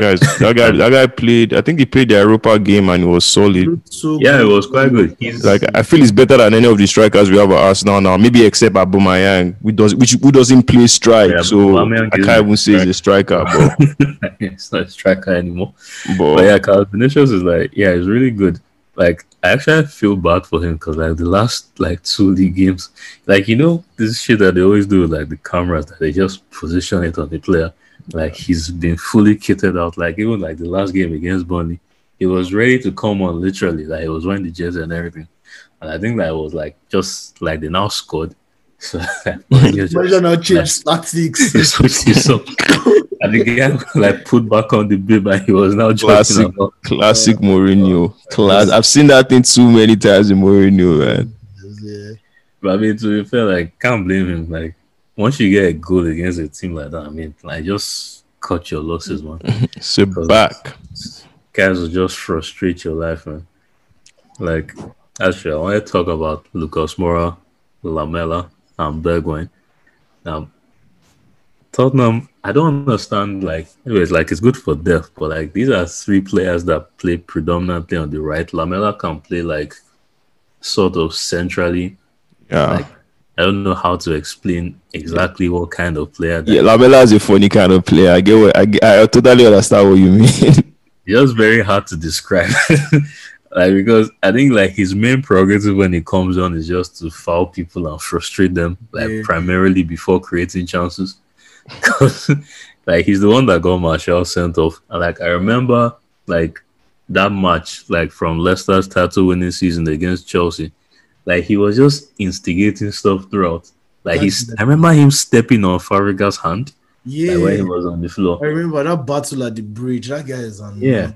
Guys, that guy, that guy played. I think he played the Europa game and he was solid. So Yeah, it was quite good. He's Like I feel he's better than any of the strikers we have at Arsenal now. Maybe except Aubameyang, which does which who doesn't play strike. Yeah, so Aubameyang I can't even say he's a striker, but it's not a striker anymore. but But yeah, Carlos Vinicius is like, yeah, it's really good. Like, I actually feel bad for him because like the last like two league games, like you know this shit that they always do, with, like the cameras that they just position it on the player. Like he's been fully kitted out. Like even like the last game against Burnley, he was ready to come on literally. Like he was wearing the jersey and everything. And I think that it was like just like they now scored. So Mourinho just- Imagine how tactics. he up. and the guy like put back on the bib and he was now Classic. joking about classic Mourinho. Class. I've seen that thing too many times in Mourinho, man. Yeah. But I mean, to be fair, like, can't blame him. Like, once you get a goal against a team like that, I mean, like, just cut your losses, man. So back. Guys will just frustrate your life, man. Like, actually, I want to talk about Lucas Moura, Lamela, and Bergwijn. Now, Tottenham, I don't understand. Like, anyways, like it's good for depth, but like these are three players that play predominantly on the right. Lamela can play like sort of centrally. Yeah. Like, I don't know how to explain exactly what kind of player. That yeah, Lamela is a funny kind of player. I get what I, get- I totally understand what you mean. It's just very hard to describe. like because I think like his main prerogative when he comes on is just to foul people and frustrate them, like Yeah. primarily before creating chances. 'Cause, like he's the one that got Martial sent off. And like I remember like that match, like from Leicester's title winning season against Chelsea. Like he was just instigating stuff throughout. Like he's I remember him stepping on Fabregas' hand Yeah. like when he was on the floor. I remember that battle at the bridge. That guy is on. Yeah.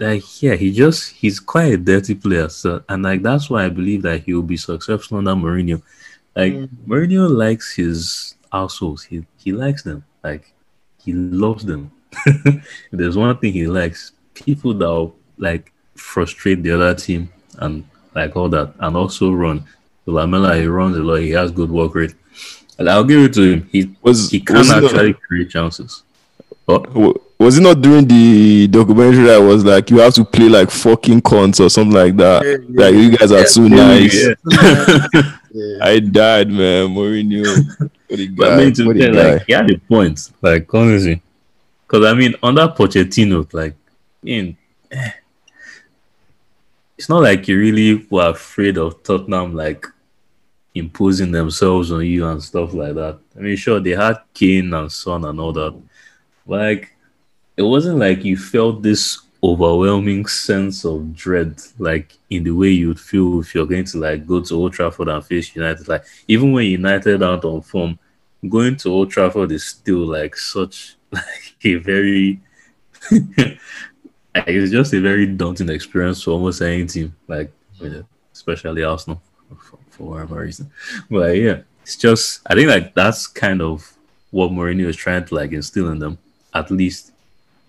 like yeah, he just he's quite a dirty player. So and like that's why I believe that he will be successful under Mourinho. Like Mm. Mourinho likes his assholes. He he likes them. Like he loves them. there's one thing he likes, people that will like frustrate the other team and like all that, and also run. So Lamela, he runs a lot. He has good work rate. And I'll give it to him. He Was he can was actually not, create chances. But was it not during the documentary that was like you have to play like fucking cons or something like that? Yeah, yeah. Like you guys are too nice. Yeah. Yeah. I died, man. Mourinho. What a But guy. I mean, to what be guy. like, he had a point, like, honestly. Because, I mean, under Pochettino, like, in, eh, it's not like you really were afraid of Tottenham, like, imposing themselves on you and stuff like that. I mean, sure, they had Kane and Son and all that. But, like, it wasn't like you felt this overwhelming sense of dread, like in the way you'd feel if you're going to like go to Old Trafford and face United. Like even when United aren't on form, going to Old Trafford is still like such like a very it's just a very daunting experience for almost any team, like especially Arsenal for, for whatever reason. But yeah, it's just I think like that's kind of what Mourinho is trying to like instill in them, at least,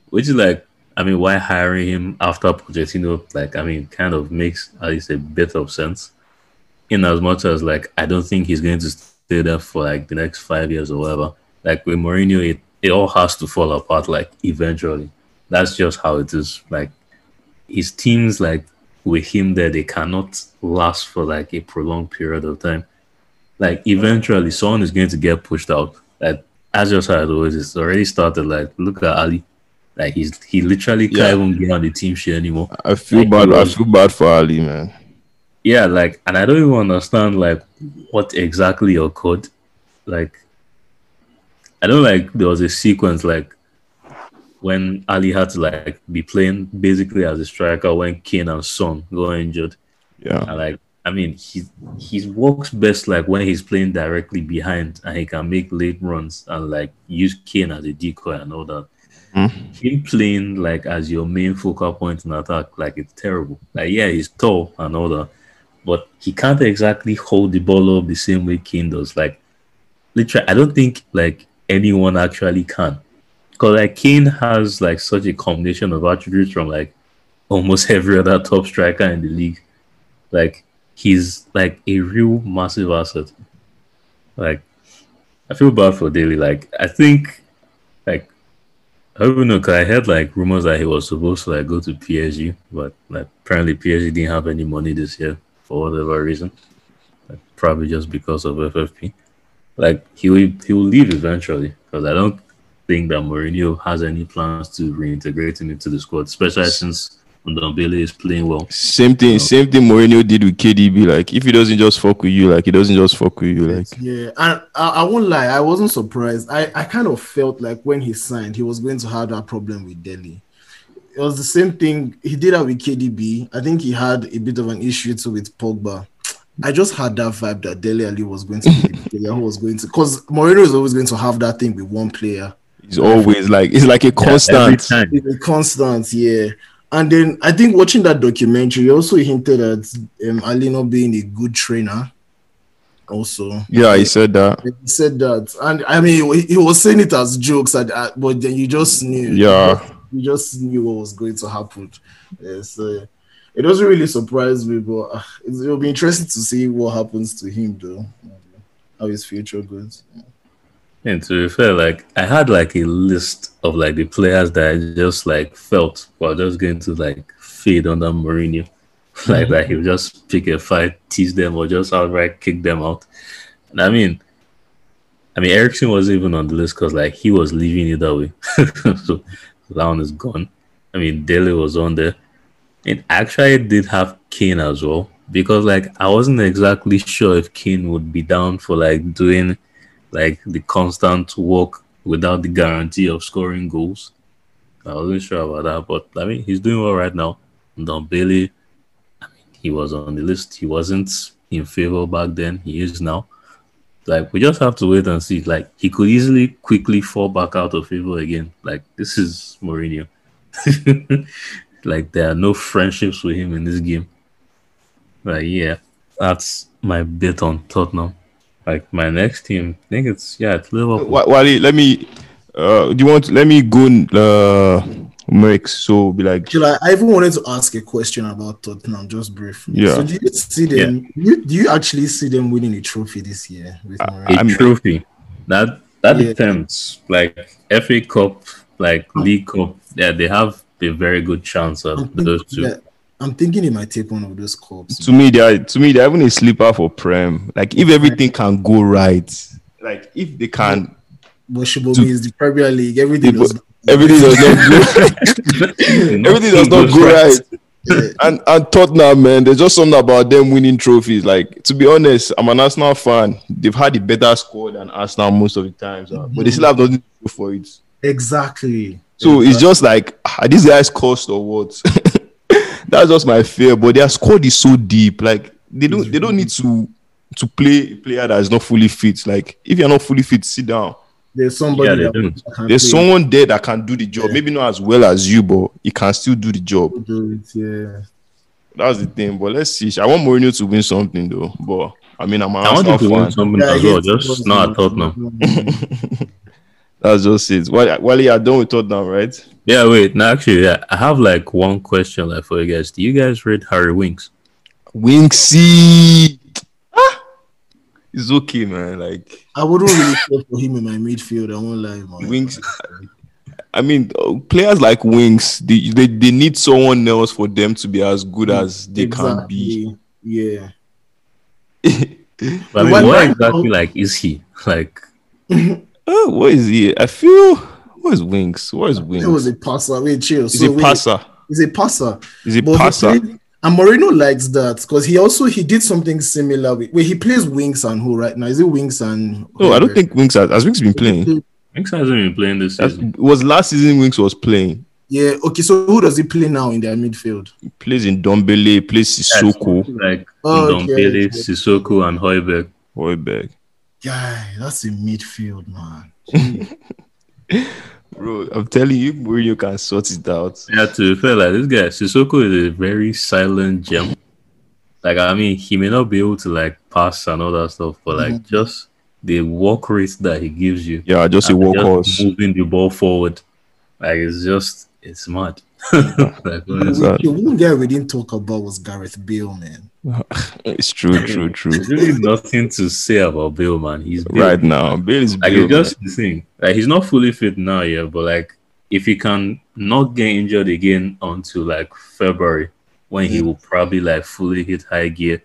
which is like I mean, why hiring him after Pochettino? Like, I mean, kind of makes at least a bit of sense. In as much as like, I don't think he's going to stay there for like the next five years or whatever. Like with Mourinho, it, it all has to fall apart like eventually. That's just how it is. Like his teams, like with him there, they cannot last for like a prolonged period of time. Like eventually, someone is going to get pushed out. Like as just how it always is. It's already started. Like look at Alli like he's he literally can't even be on the team shit anymore. I feel like, bad. Was, I feel bad for Alli, man. Yeah, like, and I don't even understand like what exactly occurred. Like, I don't like there was a sequence like when Alli had to like be playing basically as a striker when Kane and Son got injured. Yeah, and like I mean, he he works best like when he's playing directly behind and he can make late runs and like use Kane as a decoy and all that. Mm-hmm. Him playing like as your main focal point in attack, like it's terrible. Like yeah, he's tall and all that, but he can't exactly hold the ball up the same way Kane does. Like literally, I don't think like anyone actually can. Because like Kane has like such a combination of attributes from like almost every other top striker in the league. Like he's like a real massive asset. Like I feel bad for Dele. Like I think like I don't know because I heard like rumors that he was supposed to like go to PSG, but like apparently PSG didn't have any money this year for whatever reason. Like, probably just because of FFP. Like he will he will leave eventually because I don't think that Mourinho has any plans to reintegrate him into the squad, especially since Ndombele is playing well. Same thing, you know? same thing Mourinho did with KDB. Like if he doesn't just fuck with you, like he doesn't just fuck with you. Like yeah, and I, I won't lie, I wasn't surprised. I, I kind of felt like when he signed, he was going to have that problem with Dele. It was the same thing he did that with KDB. I think he had a bit of an issue too with Pogba. I just had that vibe that Dele Alli was going to be the player who was going to because Mourinho is always going to have that thing with one player. He's always like it's like a constant. Yeah, it's a constant, yeah. And then I think watching that documentary also hinted at um, Alli not being a good trainer. Also, yeah, he said that. He said that, and I mean, he was saying it as jokes, at, but then you just knew. Yeah, you just knew what was going to happen. Yeah, so it doesn't really surprise me, but uh, it'll be interesting to see what happens to him, though. How his future goes. Yeah. And to be fair, like I had like a list of like the players that I just like felt were just going to like fade under Mourinho. like mm-hmm. that he would just pick a fight, tease them, or just outright kick them out. And I mean, I mean Eriksen wasn't even on the list because like he was leaving either way. so that one is gone. I mean Dele was on there. And actually did have Kane as well. Because like I wasn't exactly sure if Kane would be down for like doing like the constant work without the guarantee of scoring goals. I wasn't sure about that, but I mean, he's doing well right now. Ndombele, I mean, he was on the list. He wasn't in favor back then. He is now. Like, we just have to wait and see. Like, he could easily quickly fall back out of favor again. Like, this is Mourinho. like, there are no friendships with him in this game. Like, yeah, that's my bit on Tottenham. Like my next team, I think it's yeah, it's Liverpool. Wally, let me. Uh, do you want? let me go. Uh, Mix. So be like. I, I even wanted to ask a question about Tottenham, just briefly. Yeah. So do you see them? Yeah. You, do you actually see them winning a trophy this year? With uh, a trophy. That that yeah. depends. Like FA Cup, like League Cup. Yeah, they have a very good chance of those two. Yeah. I'm thinking he might take one of those cups. To me, they are to me they're even a sleeper for Prem. Like if everything can go right, like if they can. But Shibomi is the Premier League. Everything does not, everything does not go. everything does not go right. Yeah. And and Tottenham, man, there's just something about them winning trophies. Like to be honest, I'm an Arsenal fan. They've had a better score than Arsenal most of the times, mm-hmm. but they still have nothing to do for it. Exactly. So it's just like are these guys cost or what? That's just my fear. But their squad is so deep. Like they don't they don't need to to play a player that is not fully fit. Like if you're not fully fit, sit down. There's somebody Yeah, that can There's play, someone there that can do the job. Maybe not as well as you, but he can still do the job. do it, yeah. That's the thing. But let's see. I want Mourinho to win something though. But I mean, I'm an I want Arsenal you to fan. win something Yeah, as well, just not at Tottenham. That's just it. While while you are done with Tottenham, right? Yeah, wait. No, actually, yeah, I have like one question left for you guys. Do you guys read Harry Winks? Winksy. Ah, it's okay, man. Like I wouldn't really care for him in my midfield. I won't lie, man. Winks. I mean, uh, players like Winks, they, they they need someone else for them to be as good as they can be. Yeah. But I mean, Why- what exactly like is he? Like, Oh, what is he? I feel. What is Winks? What is Winks? It was a passer. Wait, chill. He's So a wait, passer. He's a passer. He's a passer. played- and Mourinho likes that because he also he did something similar with where he plays wings and who right now is it wings and No, I don't think Winks has, has Winks been playing. Winks hasn't been playing this season. it was last season Winks was playing. yeah okay so who does he play now in their midfield He plays Ndombele, plays Yeah, it's Sissoko, like Oh, okay, Ndombele, okay. Sissoko, and Højbjerg. Højbjerg. guy that's a midfield man Bro, I'm telling you, Mourinho can sort it out. Yeah, to be fair, like this guy, Sissoko is a very silent gem. Like, I mean, he may not be able to like pass and all that stuff, but like mm-hmm. just the work rate that he gives you, Yeah, just a and just workhorse. moving the ball forward, like it's just it's mad. like, honestly. Right. the one guy we didn't talk about was Gareth Bale man It's true, true, true. There's really nothing to say about Bill, man. He's Bale. Right now, Bale is Like it's just the thing. Like he's not fully fit now, yeah. But like if he can not get injured again until like February, when he will probably like fully hit high gear,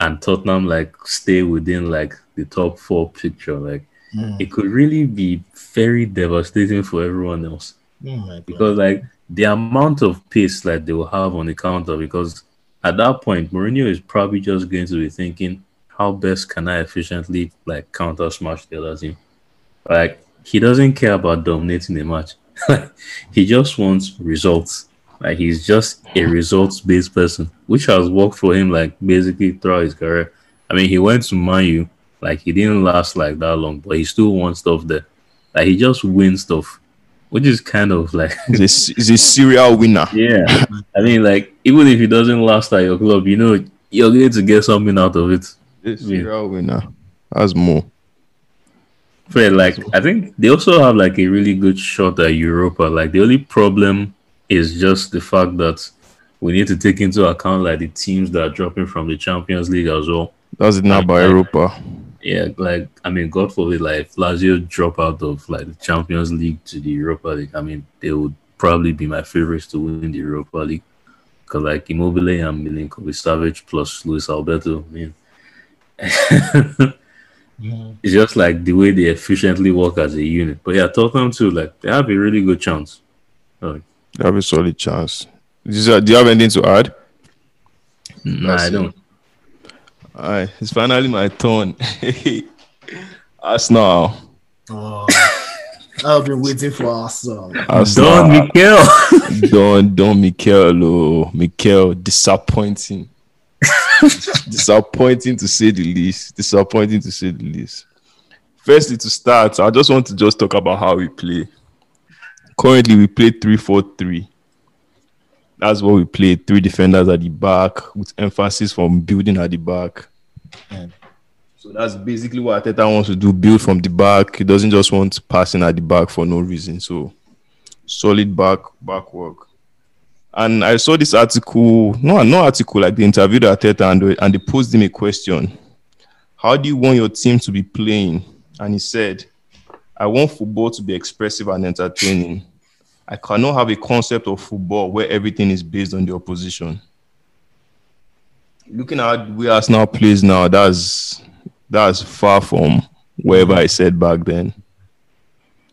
and Tottenham like stay within like the top four picture, like Mm. it could really be very devastating for everyone else oh because like the amount of pace like they will have on the counter because at that point Mourinho is probably just going to be thinking how best can I efficiently like counter smash the other team? Like he doesn't care about dominating the match. He just wants results. Like he's just a results based person which has worked for him like basically throughout his career. I mean he went to Man U. Like he didn't last like that long but he still won stuff there. Like he just wins stuff which is kind of like he's a, he's a serial winner. yeah, I mean, like even if it doesn't last at your club, you know you're going to get something out of it. A serial winner. That's more. But like, I think they also have like a really good shot at Europa. Like the only problem is just the fact that we need to take into account like the teams that are dropping from the Champions League as well. That's it now by Europa. Yeah, like I mean, God forbid, like Lazio drop out of like the Champions League to the Europa League. I mean, they would probably be my favorites to win the Europa League because like Immobile and Milinkovic Savic plus Luis Alberto. I mean, mm-hmm. it's just like the way they efficiently work as a unit. But yeah, Tottenham too, like they have a really good chance. Like, They have a solid chance. Is there- Do you have anything to add? nah, I don't. All right, it's finally my turn. Arsenal. oh, I've been waiting for Arsenal Don Arsenal. Mikel. Don Don Mikel. Oh, Mikel, disappointing. disappointing to say the least. Disappointing to say the least. Firstly, to start, I just want to just talk about how we play. Currently, we play 3 4 3. That's what we play. Three defenders at the back with emphasis from building at the back. Yeah. So that's basically what Arteta wants to do build from the back. He doesn't just want passing at the back for no reason. So solid back back work. And I saw this article, no, no article, like they interviewed Arteta and, and they posed him a question. How do you want your team to be playing? And he said, I want football to be expressive and entertaining. I cannot have a concept of football where everything is based on the opposition. Looking at where Arsenal plays now, that's that's far from wherever I said back then.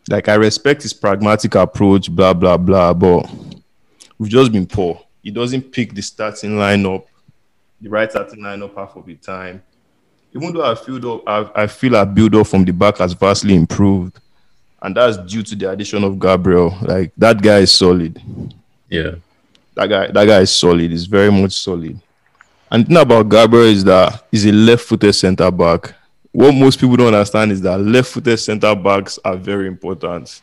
Like I respect his pragmatic approach, blah blah blah, but we've just been poor. He doesn't pick the starting lineup, the right starting lineup half of the time. Even though I feel up, I, I feel our build up from the back has vastly improved. And that's due to the addition of Gabriel. Like that guy is solid. Yeah. That guy, that guy is solid. He's very much solid. And the thing about Gabriel is that he's a left-footed centre back. What most people don't understand is that left-footed centre backs are very important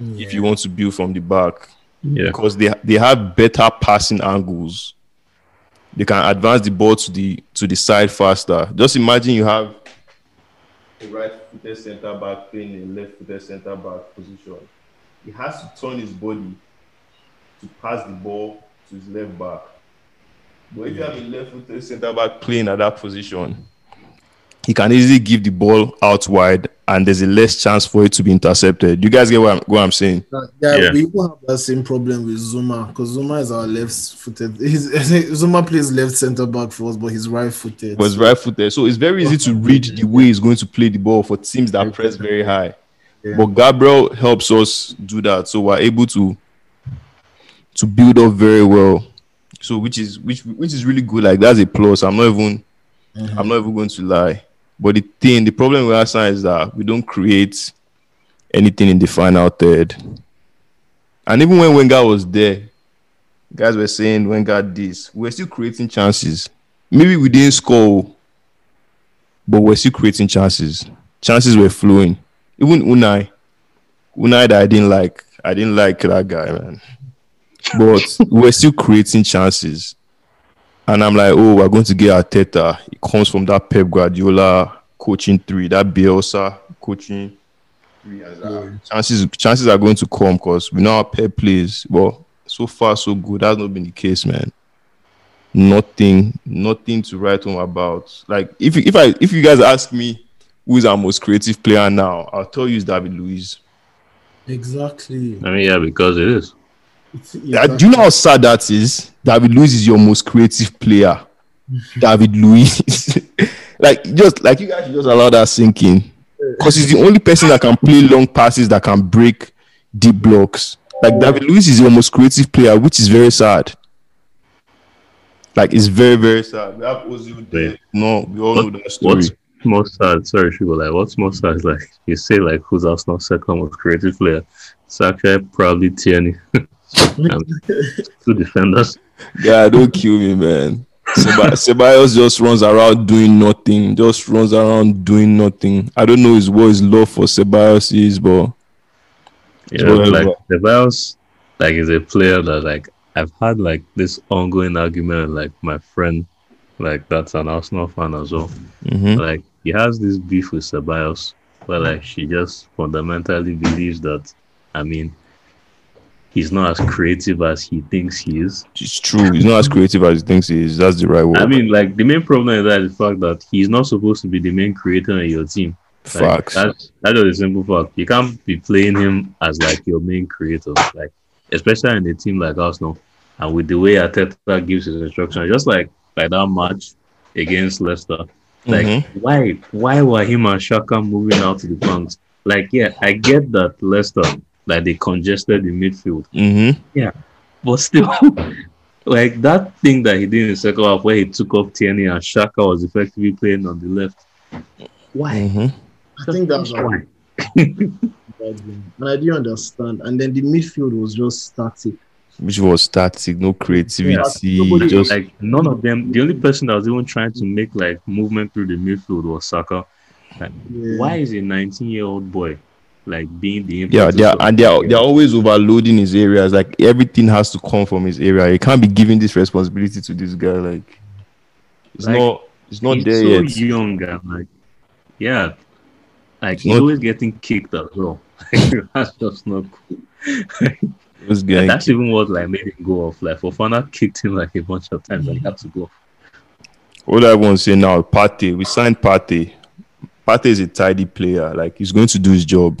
if you want to build from the back Yeah. because they they have better passing angles. They can advance the ball to the to the side faster. Just imagine you have a right-footed centre back playing a left-footed centre back position. He has to turn his body to pass the ball to his left back. But if you have a left-footed centre back playing at that position, he can easily give the ball out wide, and there's a less chance for it to be intercepted. Do You guys get what I'm, what I'm saying? Uh, yeah, Yeah. we even have that same problem with Zouma because Zouma is our left-footed. Zouma plays left centre back for us, but he's right-footed. was right footed. So it's very easy to read the way he's going to play the ball for teams that press very high. Yeah. But Gabriel helps us do that. So we're able to to build up very well. So which is which which is really good. Like that's a plus. I'm not even I'm not even going to lie. But the thing, the problem with Arsenal is that we don't create anything in the final third. And even when Wenger was there, guys were saying Wenger this, we're still creating chances. Maybe we didn't score, but we're still creating chances. Chances were flowing. Even Unai, Unai that I didn't like, I didn't like that guy, man. But we're still creating chances. And I'm like, oh, we're going to get Arteta. It comes from that Pep Guardiola coaching three, that Bielsa coaching three. And, uh, Chances, chances are going to come because we know how Pep plays. But so far, so good. That's not been the case, man. Nothing, nothing to write home about. Like, if you- if I if you guys ask me who is our most creative player now, I'll tell you it's David Luiz. exactly. I mean, yeah, because it is. It's- Do you know how sad that is? David Luiz is your most creative player. David Luiz. like just like you guys just allow that sink in. Because he's the only person that can play long passes that can break deep blocks. Like David Luiz is your most creative player, which is very sad. Like it's very, very sad. We have Ozil there. No, we all know that story. What's most sad? Sorry, she was like, what's most sad? is Like you say, like who's Arsenal second most creative player? It's actually probably Tierney. Um, Two defenders. Yeah, don't kill me, man. Seba- Ceballos just runs around doing nothing. Just runs around doing nothing. I don't know his what his love for Ceballos is, but You know, like the Biles, like is a player that like I've had like this ongoing argument with, like my friend, like that's an Arsenal fan as well. mhm. Like he has this beef with Ceballos, where like she just fundamentally believes that I mean he's not as creative as he thinks he is. it's true. He's not as creative as he thinks he is. That's the right word. I mean, like the main problem is that the fact that he's not supposed to be the main creator in your team. Like, Facts. That's that is a simple fact. You can't be playing him as like your main creator, like especially in a team like Arsenal, and with the way Arteta gives his instructions, just like like that match against Leicester. Like Mhm. why why were him and Xhaka moving out to the flanks? Like yeah, I get that Leicester like they congested the midfield, Mm-hmm. but still, like that thing that he did in the second half where he took off Tierney and Xhaka was effectively playing on the left. Why? Mm-hmm. I think that's why. And I didn't understand. And then the midfield was just static. Which was static, no creativity. Nobody, just like none of them. The only person that was even trying to make like movement through the midfield was Saka. Like, Yeah. Why is a 19 year old boy like being the yeah, impetus they are, and they are they're always overloading his areas. Like everything has to come from his area. He can't be giving this responsibility to this guy. Like it's Like, not it's not he's there so yet. young and like yeah, like It's he's not- always getting kicked as well. that's just not cool. Guy. that's even what like made him go off. Like Fofana kicked him like a bunch of times and he had to go. What I want to say now, Partey. We signed Partey. Partey is a tidy player. Like he's going to do his job.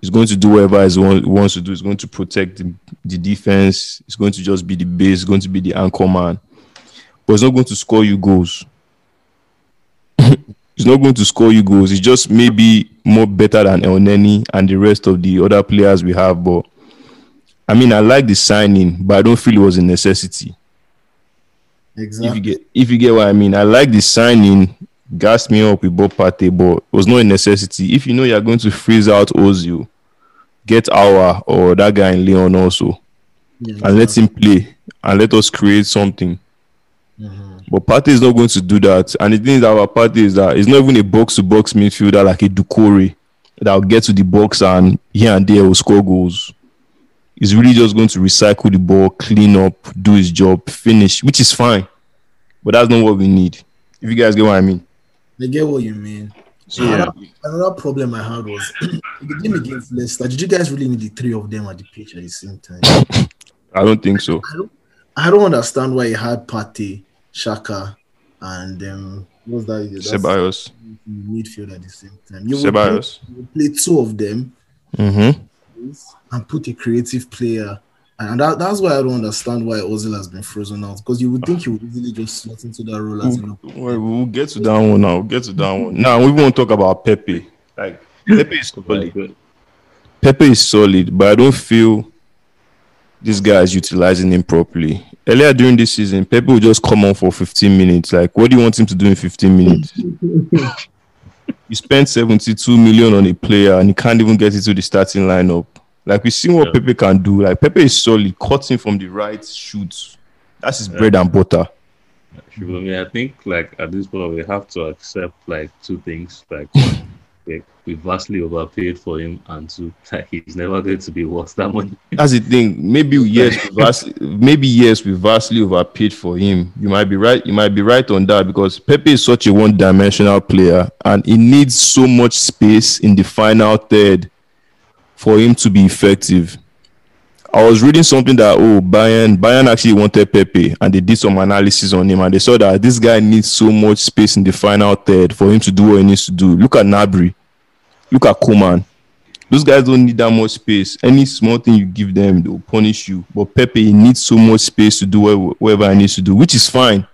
He's going to do whatever he wants to do. He's going to protect the, the defense. He's going to just be the base. He's going to be the anchor man. But he's not going to score you goals. he's not going to score you goals. He's just maybe more better than Elneny and the rest of the other players we have. But I mean, I like the signing, but I don't feel it was a necessity if Exactly. you get if you get what I mean. I like the signing, gassed me up with Bob Partey, but it was not a necessity. If you know you're going to freeze out Ozil, get our or that guy in Lyon also, Yeah, and let him play and let us create something. Mm-hmm. But Partey is not going to do that. And the thing is, our party is that it's not even a box to box midfielder like a Doucouré that will get to the box and here and there will score goals. He's really just going to recycle the ball, clean up, do his job, finish, which is fine. But that's not what we need. If you guys get what I mean. I get what you mean. So Another, another problem I had was the game against Leicester. Did you guys really need the three of them at the pitch at the same time? I don't think so. I don't understand why you had Partey, Xhaka, and um, what's that? That's Ceballos. midfield at the same time. You would play, you would play two of them Mm-hmm. and put a creative player. And that, that's why I don't understand why Ozil has been frozen out because you would think he would easily just slot into that role as you know. Well, we'll get to that one now. We'll get to that one. Mm-hmm. Now we won't talk about Pepe. Like Pepe is solid. Like, Pepe is solid, but I don't feel this guy is utilizing him properly. Earlier during this season, Pepe will just come on for 15 minutes. Like, what do you want him to do in 15 minutes? you spent 72 million on a player and he can't even get into the starting lineup. Like, we've seen what Yeah. Pepe can do. Like, Pepe is solid, cutting from the right, shoots. That's his bread and butter. Shivumi, I think like at this point we have to accept like two things. Like, like we vastly overpaid for him, and two, like he's never going to be worth that money. That's the thing. Maybe yes, we vastly, maybe yes, we vastly overpaid for him. You might be right. You might be right on that because Pepe is such a one-dimensional player, and he needs so much space in the final third for him to be effective. I was reading something that oh Bayern Bayern actually wanted Pepe, and they did some analysis on him, and they saw that this guy needs so much space in the final third for him to do what he needs to do. Look at Gnabry, look at Coman. Those guys don't need that much space. Any small thing you give them, they'll punish you. But Pepe needs so much space to do whatever he needs to do, which is fine.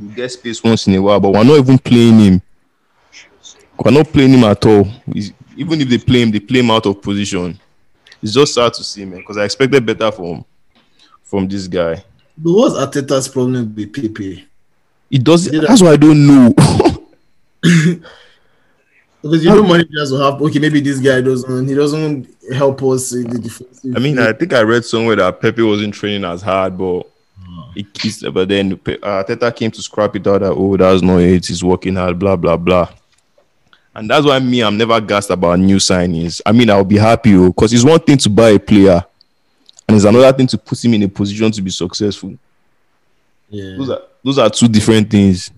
You get space once in a while, but we're not even playing him. We're not playing him at all. He's- even if they play him, they play him out of position. It's just sad to see, man, because I expected better from from this guy. But what's Arteta's problem with Pepe? It does. Did I- That's why I don't know. Because you know managers will have okay, maybe this guy doesn't he doesn't help us in the defensive. I mean, I think I read somewhere that Pepe wasn't training as hard, but he kissed. But then uh, Teta came to scrap it out that oh, that's not it. He's working hard, blah blah blah. And that's why me, I'm never gassed about new signings. I mean, I'll be happy oh, because it's one thing to buy a player, and it's another thing to put him in a position to be successful. yeah. Those are those are two different things.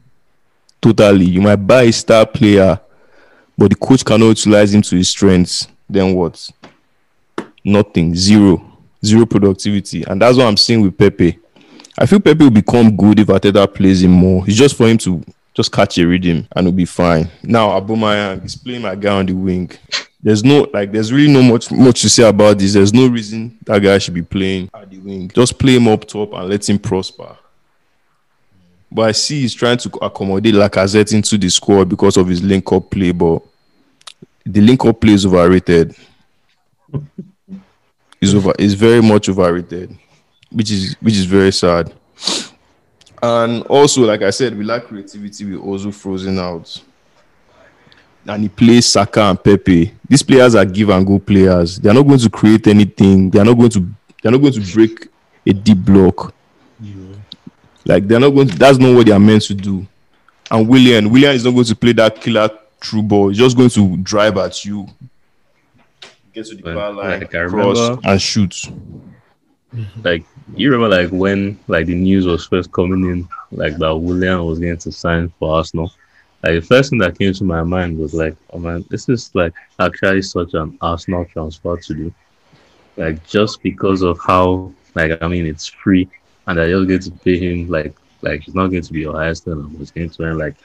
Totally, you might buy a star player, but the coach cannot utilize him to his strengths. Then what? Nothing. Zero. Zero productivity, and that's what I'm seeing with Pepe. I feel Pepe will become good if Arteta plays him more. It's just for him to just catch a rhythm and it'll be fine. Now Aubameyang is playing my guy on the wing. There's no like there's really no much much to say about this. There's no reason that guy should be playing at the wing. Just play him up top and let him prosper. But I see he's trying to accommodate Lacazette into the squad because of his link up play. But the link up play is overrated. is over. Is very much overrated, which is which is very sad. And also, like I said, we lack creativity with also frozen out. And he plays Saka and Pepe. These players are give and go players. They are not going to create anything. They are not going to. They are not going to break a deep block. Like they're not going. To, that's not what they are meant to do. And Willian, Willian is not going to play that killer true ball. He's just going to drive at you, get to the Like- bar line, like cross, remember- and shoot. Mm-hmm. Like you remember like when like the news was first coming in, like that Willian was going to sign for Arsenal. Like the first thing that came to my mind was like, oh man, this is like actually such an Arsenal transfer to do. Like just because of how like I mean it's free and they're just going to pay him like like he's not going to be your highest earner, he's going to earn like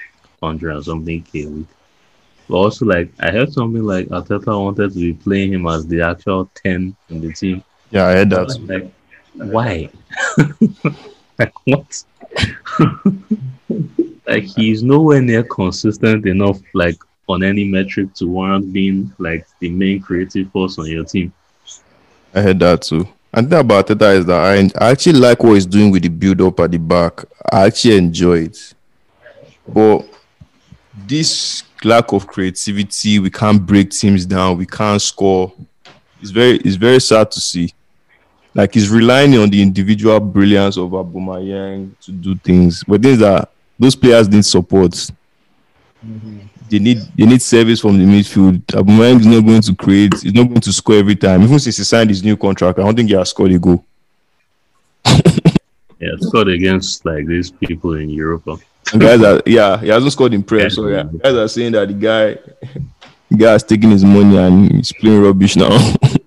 hundred or something K a week. But also like I heard something like Arteta wanted to be playing him as the actual ten in the team. Yeah, I heard that. Like, why? like, what? like, he's nowhere near consistent enough, like, on any metric to warrant being, like, the main creative force on your team. I heard that too. And the thing about Teta is that I, I actually like what he's doing with the build up at the back. I actually enjoy it. But this lack of creativity, we can't break teams down, we can't score. It's very it's very sad to see. Like he's relying on the individual brilliance of Aubameyang to do things, but things that those players need support. Mm-hmm. They need they need service from the midfield. Aubameyang is not going to create. He's not going to score every time. Even since he signed his new contract, I don't think he has scored a goal. Yeah, scored against like these people in Europe. And guys are yeah, he hasn't scored in Prem. So yeah, guys are saying that the guy the guy has taken his money and he's playing rubbish now.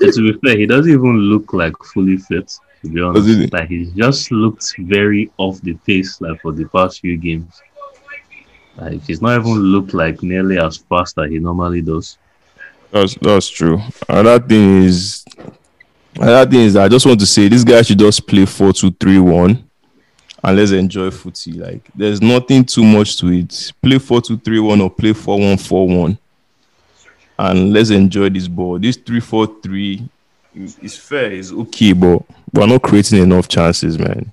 And to be fair, he doesn't even look like fully fit. To be honest, he? like he's just looked very off the pace, like for the past few games. Like he's not even looked like nearly as fast as he normally does. That's that's true. Another thing is another thing is I just want to say this guy should just play four two three one and let's enjoy footy. Like there's nothing too much to it. Play four two three one or play four one four one. And let's enjoy this ball. This three four three is fair, it's okay, but we're not creating enough chances, man.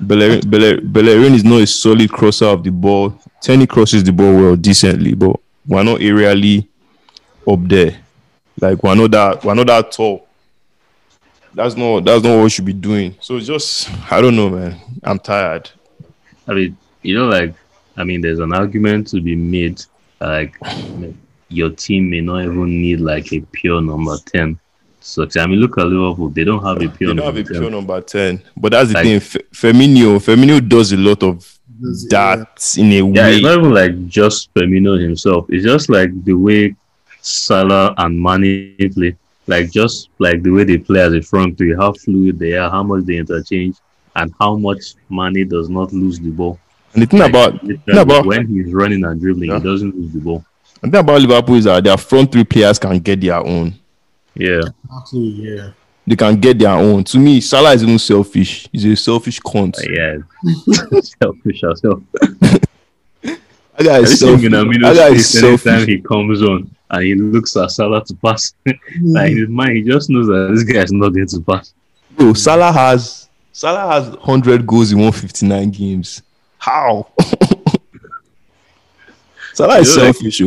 Bellerin, Beller- Bellerin is not a solid crosser of the ball. Tierney crosses the ball well decently, but we're not aerially up there. Like we're not that we're not that tall. That's not that's not what we should be doing. So just I don't know, man. I'm tired. I mean, you know, like I mean, there's an argument to be made. Like your team may not even need like a pure number ten. So I mean, look at Liverpool; they don't have a pure You don't have number a 10. pure number ten, but that's the Like- thing. F- Firmino, Firmino does a lot of that in a Yeah, way. it's not even like just Firmino himself. It's just like the way Salah and Mane play. Like just like the way they play as a front three, how fluid they are, how much they interchange, and how much Mane does not lose the ball. And the thing Like, about literally, about- when he's running and dribbling, Yeah. he doesn't lose the ball. The thing about Liverpool is that their front three players can get their own. Yeah, Exactly, yeah. They can get their own. To me, Salah is even selfish. He's a selfish cunt. Like, yeah, selfish as hell. That guy I is just selfish. think in a That guy is space anytime he comes on and he looks at Salah to pass. like in his mind, he just knows that this guy is not going to pass. Bro, Salah has Salah has 100 goals in 159 games. How? Salah is You know, like- selfish,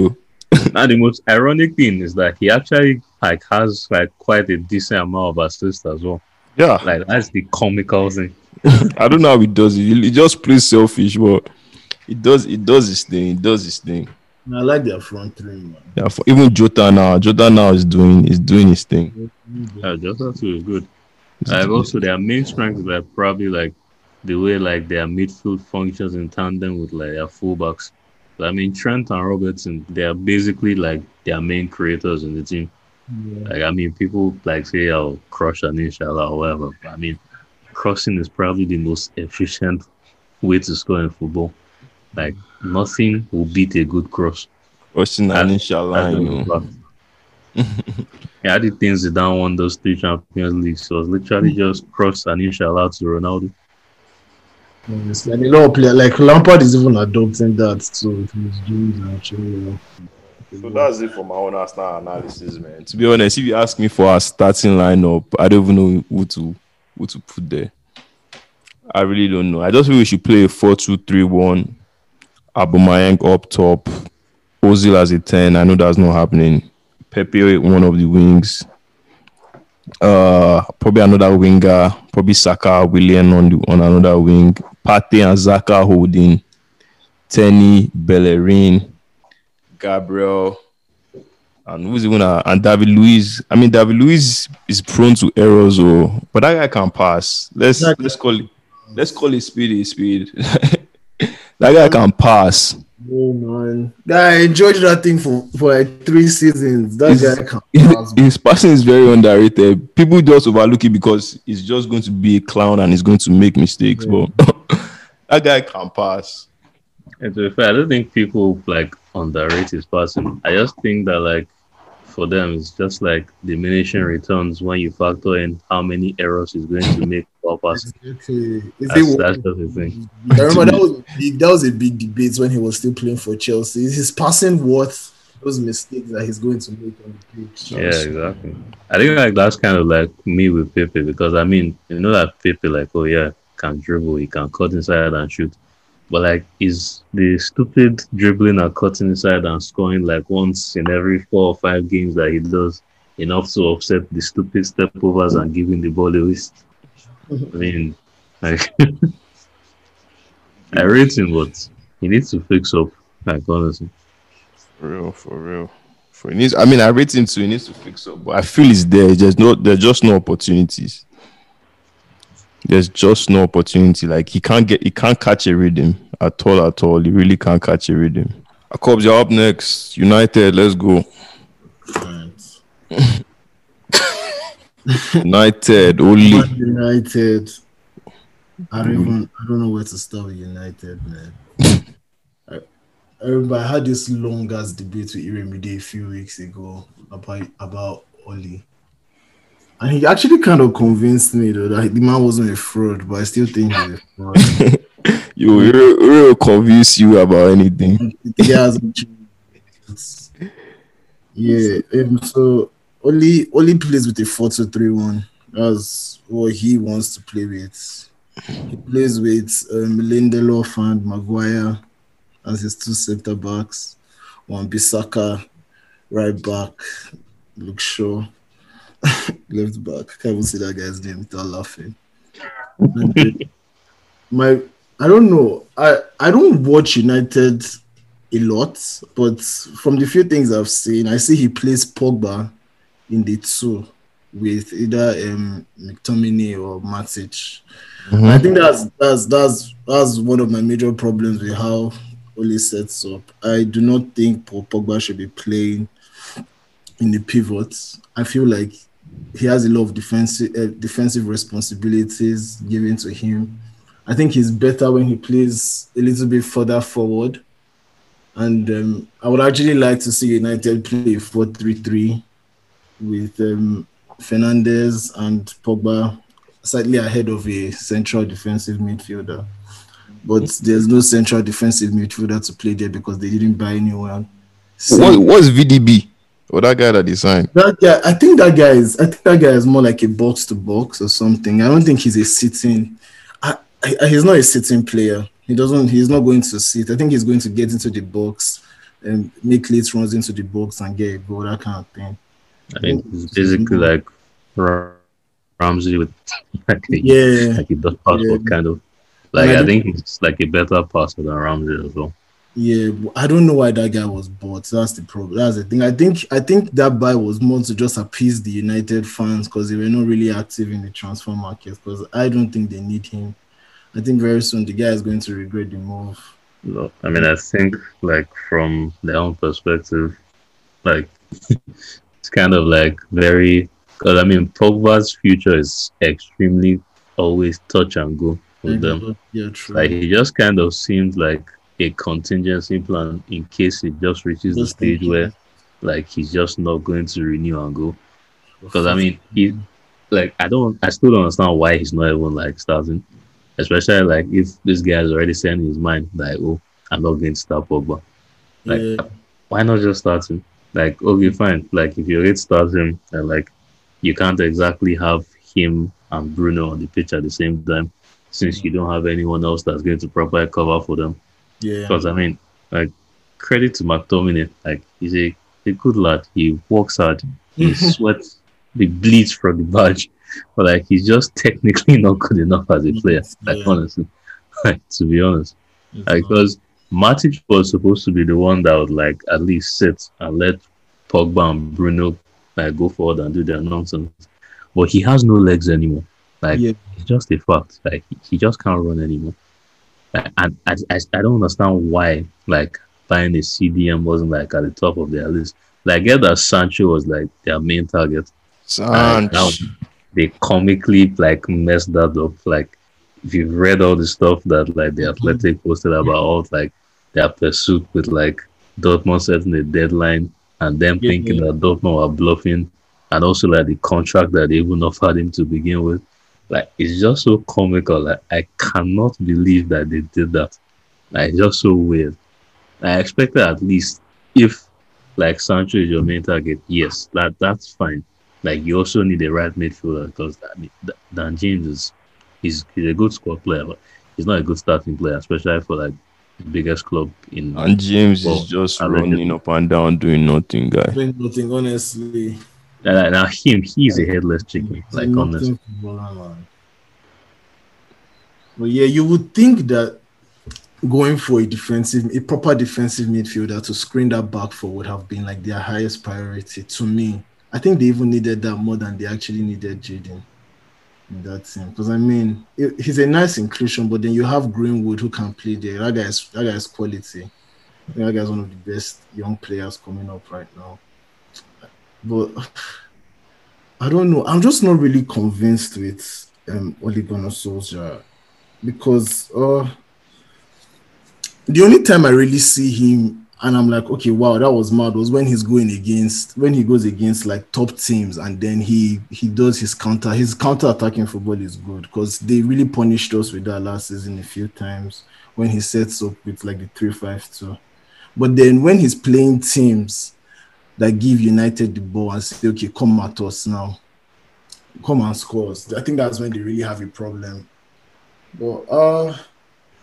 Now the most ironic thing is that he actually like has like quite a decent amount of assists as well. Yeah, Like that's the comical thing. I don't know how he does it. He, he just plays selfish, but he does it does his thing. He does his thing. I like their front three, man. Yeah, for, even Jota now, Jota now is doing is doing his thing. Yeah, just that too is good. Like also their main strength is like probably like the way like their midfield functions in tandem with like their fullbacks. I mean Trent and Robertson, they are basically like their main creators in the team. Like I mean people like say I'll crush an inshallah or whatever. But, I mean crossing is probably the most efficient way to score in football. Like nothing will beat a good cross. Austin and inshallah, you know. yeah, I did things Zidane won those three Champions Leagues. So it was literally hmm. just cross and inshallah to Ronaldo. Honestly, and a lot of players like Lampard is even adopting that, so he's doing actually. So that's it for my own Arsenal analysis, man. To be honest, if you ask me for a starting lineup, I don't even know who to who to put there. I really don't know. I just think we should play a 4-2-3-1. Aubameyang up top. Ozil as a 10. I know that's not happening. Pepe one of the wings. Uh probably another winger. Probably Saka, Willian on the on another wing. Partey and Xhaka holding. Tierney, Bellerin, Gabriel, and who's even uh, and David Luiz. I mean, David Luiz is prone to errors, oh, but that guy can pass. Let's Exactly. let's call it let's call it speed. is speed. that guy can pass. Oh man, yeah, I enjoyed that thing for for like three seasons. That He's- guy can His, pass. his passing is very underrated. People just overlook it because he's just going to be a clown and he's going to make mistakes. But that guy can pass. And to be fair, I don't think people like underrate his passing. I just think that like for them it's just like diminishing returns when you factor in how many errors he's going to make while passing. Okay. Is That's, it- that's just the thing. I remember that was a big, that was a big debate when he was still playing for Chelsea. Is his passing worth those mistakes that he's going to make on the pitch? Yeah, exactly. I think like that's kind of like me with Pepe because I mean, you know that Pepe like, oh yeah, can dribble, he can cut inside and shoot. But like, is the stupid dribbling and cutting inside and scoring like once in every four or five games that he does enough to offset the stupid step overs and giving the ball away? I mean, like, I rate him, but he needs to fix up. Like honestly, For real, for real. For he needs, I mean, I rate him too. He needs to fix up, but I feel he's there. There's no, there's just no opportunities. There's just no opportunity. Like he can't get, he can't catch a rhythm at all, at all. He really can't catch a rhythm. Cubs, you're up next. United, let's go. United, only. United. I don't even I don't know where to start with United, man. I, I remember I had this long ass debate with Iremide a few weeks ago about about Ole. And he actually kind of convinced me though that the man wasn't a fraud, but I still think he's a fraud. You will will convince you about anything. changed. Yeah, um, so only only plays with a 4 2 3 1. That's what he wants to play with. He plays with um, Lindelof and Maguire as his two centre backs. Wan-Bissaka, right back, Luke Shaw, left back. Can't even see that guy's name without laughing. Then my I don't know. I I don't watch United a lot, but from the few things I've seen, I see he plays Pogba in the two with either um, McTominay or Matic. I think that's that's that's that's one of my major problems with how Ole sets up. I do not think Paul Pogba should be playing in the pivots. I feel like he has a lot of defensive uh, defensive responsibilities given to him. I think he's better when he plays a little bit further forward. And um, I would actually like to see United play 4 3 3 with um, Fernandes and Pogba slightly ahead of a central defensive midfielder. But there's no central defensive midfielder to play there because they didn't buy anyone. So What, what's VDB? Or that guy that designed? that guy, I think that guy is. I think that guy is more like a box to box or something. I don't think he's a sitting. I, I, he's not a sitting player. He doesn't. He's not going to sit. I think he's going to get into the box and make late runs into the box and get a goal. That kind of thing. I mean, it's basically like Ramsey with like a, Yeah, like a dot passport Yeah. kind of. Like And I I think he's like a better passer than Ramsey as well. Yeah. I don't know why that guy was bought. That's the problem. That's the thing. I think. I think that buy was more to just appease the United fans because they were not really active in the transfer market. Because I don't think they need him. I think very soon the guy is going to regret the move. No, I mean, I think like from their own perspective, like it's kind of like very because I mean Pogba's future is extremely always touch and go with mm-hmm. them. Yeah, true. Like he just kind of seems like a contingency plan in case it just reaches the stage where like he's just not going to renew and go. Because I mean, he like I don't, I still don't understand why he's not even like starting, especially like if this guy is already saying in his mind like, oh, I'm not going to start Pogba. Like, Yeah. why not just start him? Like, okay, fine. Like if you already start him and like you can't exactly have him and Bruno on the pitch at the same time, since you don't have anyone else that's going to properly cover for them. Yeah, Because I mean, like credit to McTominay, like he's a, a good lad. He works hard. He sweats, he bleeds from the badge, but like he's just technically not good enough as a player. Like Yeah. honestly, like to be honest, It's like because Matic was supposed to be the one that would like at least sit and let Pogba and Bruno like go forward and do their nonsense, but he has no legs anymore. Like Yeah. it's just a fact. Like he just can't run anymore. I, I, I don't understand why like buying a CDM wasn't like at the top of their list. Like I get that Sancho was like their main target. Sanch. now they comically like messed that up. Like if you've read all the stuff that like the mm-hmm. athletic posted about all like their pursuit with like Dortmund setting a deadline and them Yeah, thinking yeah. that Dortmund were bluffing and also like the contract that they even offered him to begin with. Like it's just so comical. Like I cannot believe that they did that. Like it's just so weird. I expected at least if like Sancho is your main target, yes, that that's fine. Like you also need a right midfielder because Dan James is he's, he's a good squad player, but he's not a good starting player, especially for like the biggest club in. And James Well, is just I running up and down doing nothing, guy. Doing nothing, honestly. Now, now him, he's a headless chicken. Like honestly, footballer. But yeah, you would think that going for a defensive, a proper defensive midfielder to screen that back four would have been like their highest priority. To me, I think they even needed that more than they actually needed Jadon in that team. Because I mean, it- he's a nice inclusion, but then you have Greenwood who can play there. That guy's that guy's quality. That guy's one of the best young players coming up right now. But I don't know. I'm just not really convinced with um Ole Gunnar Solskjaer because uh the only time I really see him and I'm like, okay, wow, that was mad was when he's going against when he goes against like top teams and then he he does his counter. His counter attacking football is good because they really punished us with that last season a few times when he sets up with like the three five two. But then when he's playing teams that give United the ball and say, okay, come at us now. Come and score us. I think that's when they really have a problem. But uh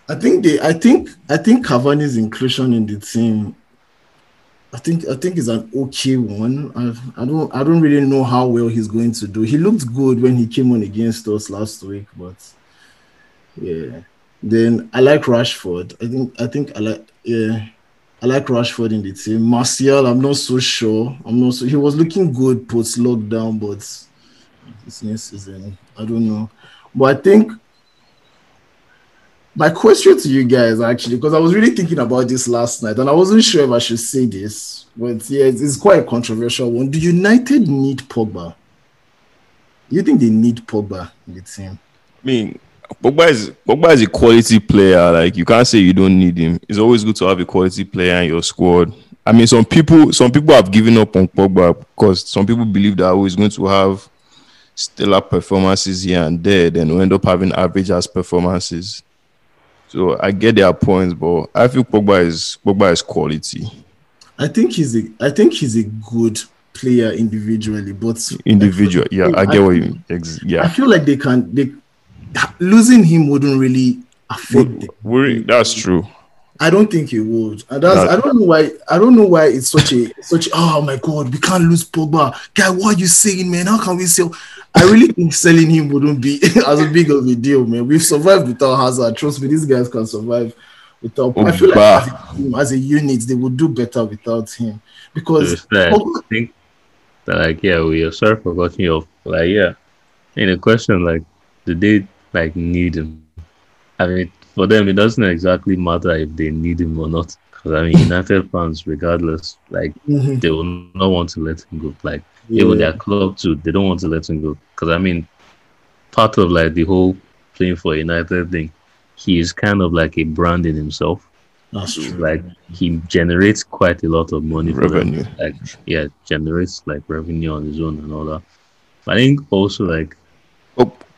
I think they I think I think Cavani's inclusion in the team I think I think is an okay one. I, I don't I don't really know how well he's going to do. He looked good when he came on against us last week, but yeah. Then I like Rashford. I think I think I like yeah. I like Rashford in the team. Martial, I'm not so sure. I'm not so he was looking good post lockdown, but this new season, I don't know. But I think my question to you guys actually, because I was really thinking about this last night, and I wasn't sure if I should say this, but yeah, it's, it's quite a controversial one. Do United need Pogba? You think they need Pogba in the team? I mean, Pogba is Pogba is a quality player. Like you can't say you don't need him. It's always good to have a quality player in your squad. I mean, some people some people have given up on Pogba because some people believe that oh, he's going to have stellar performances here and there, then we end up having average as performances. So I get their points, but I feel Pogba is Pogba is quality I think he's a I think he's a good player individually, but individual. Yeah, I get what you mean. Ex- I feel like they can they losing him wouldn't really affect them. that's true. I don't think it would. And that's That- I don't know why I don't know why it's such a such oh my god, we can't lose Pogba. Guy, what are you saying, man? How can we sell? I really think selling him wouldn't be as big of a deal, man. We've survived without Hazard. Trust me, these guys can survive without I feel like as a, team, as a unit, they would do better without him. Because It's Pogba- I think that like yeah, we are sorry for cutting you off. Like yeah, in a question like, do they like need him? I mean, for them, it doesn't exactly matter if they need him or not. Because I mean, United fans, regardless, like Mhm. they will not want to let him go. Like even their club too, they don't want to let him go. Because I mean, part of like the whole playing for United thing, he is kind of like a brand in himself. that's true. Like he generates quite a lot of money for them Revenue. like yeah generates like revenue on his own and all that i think also like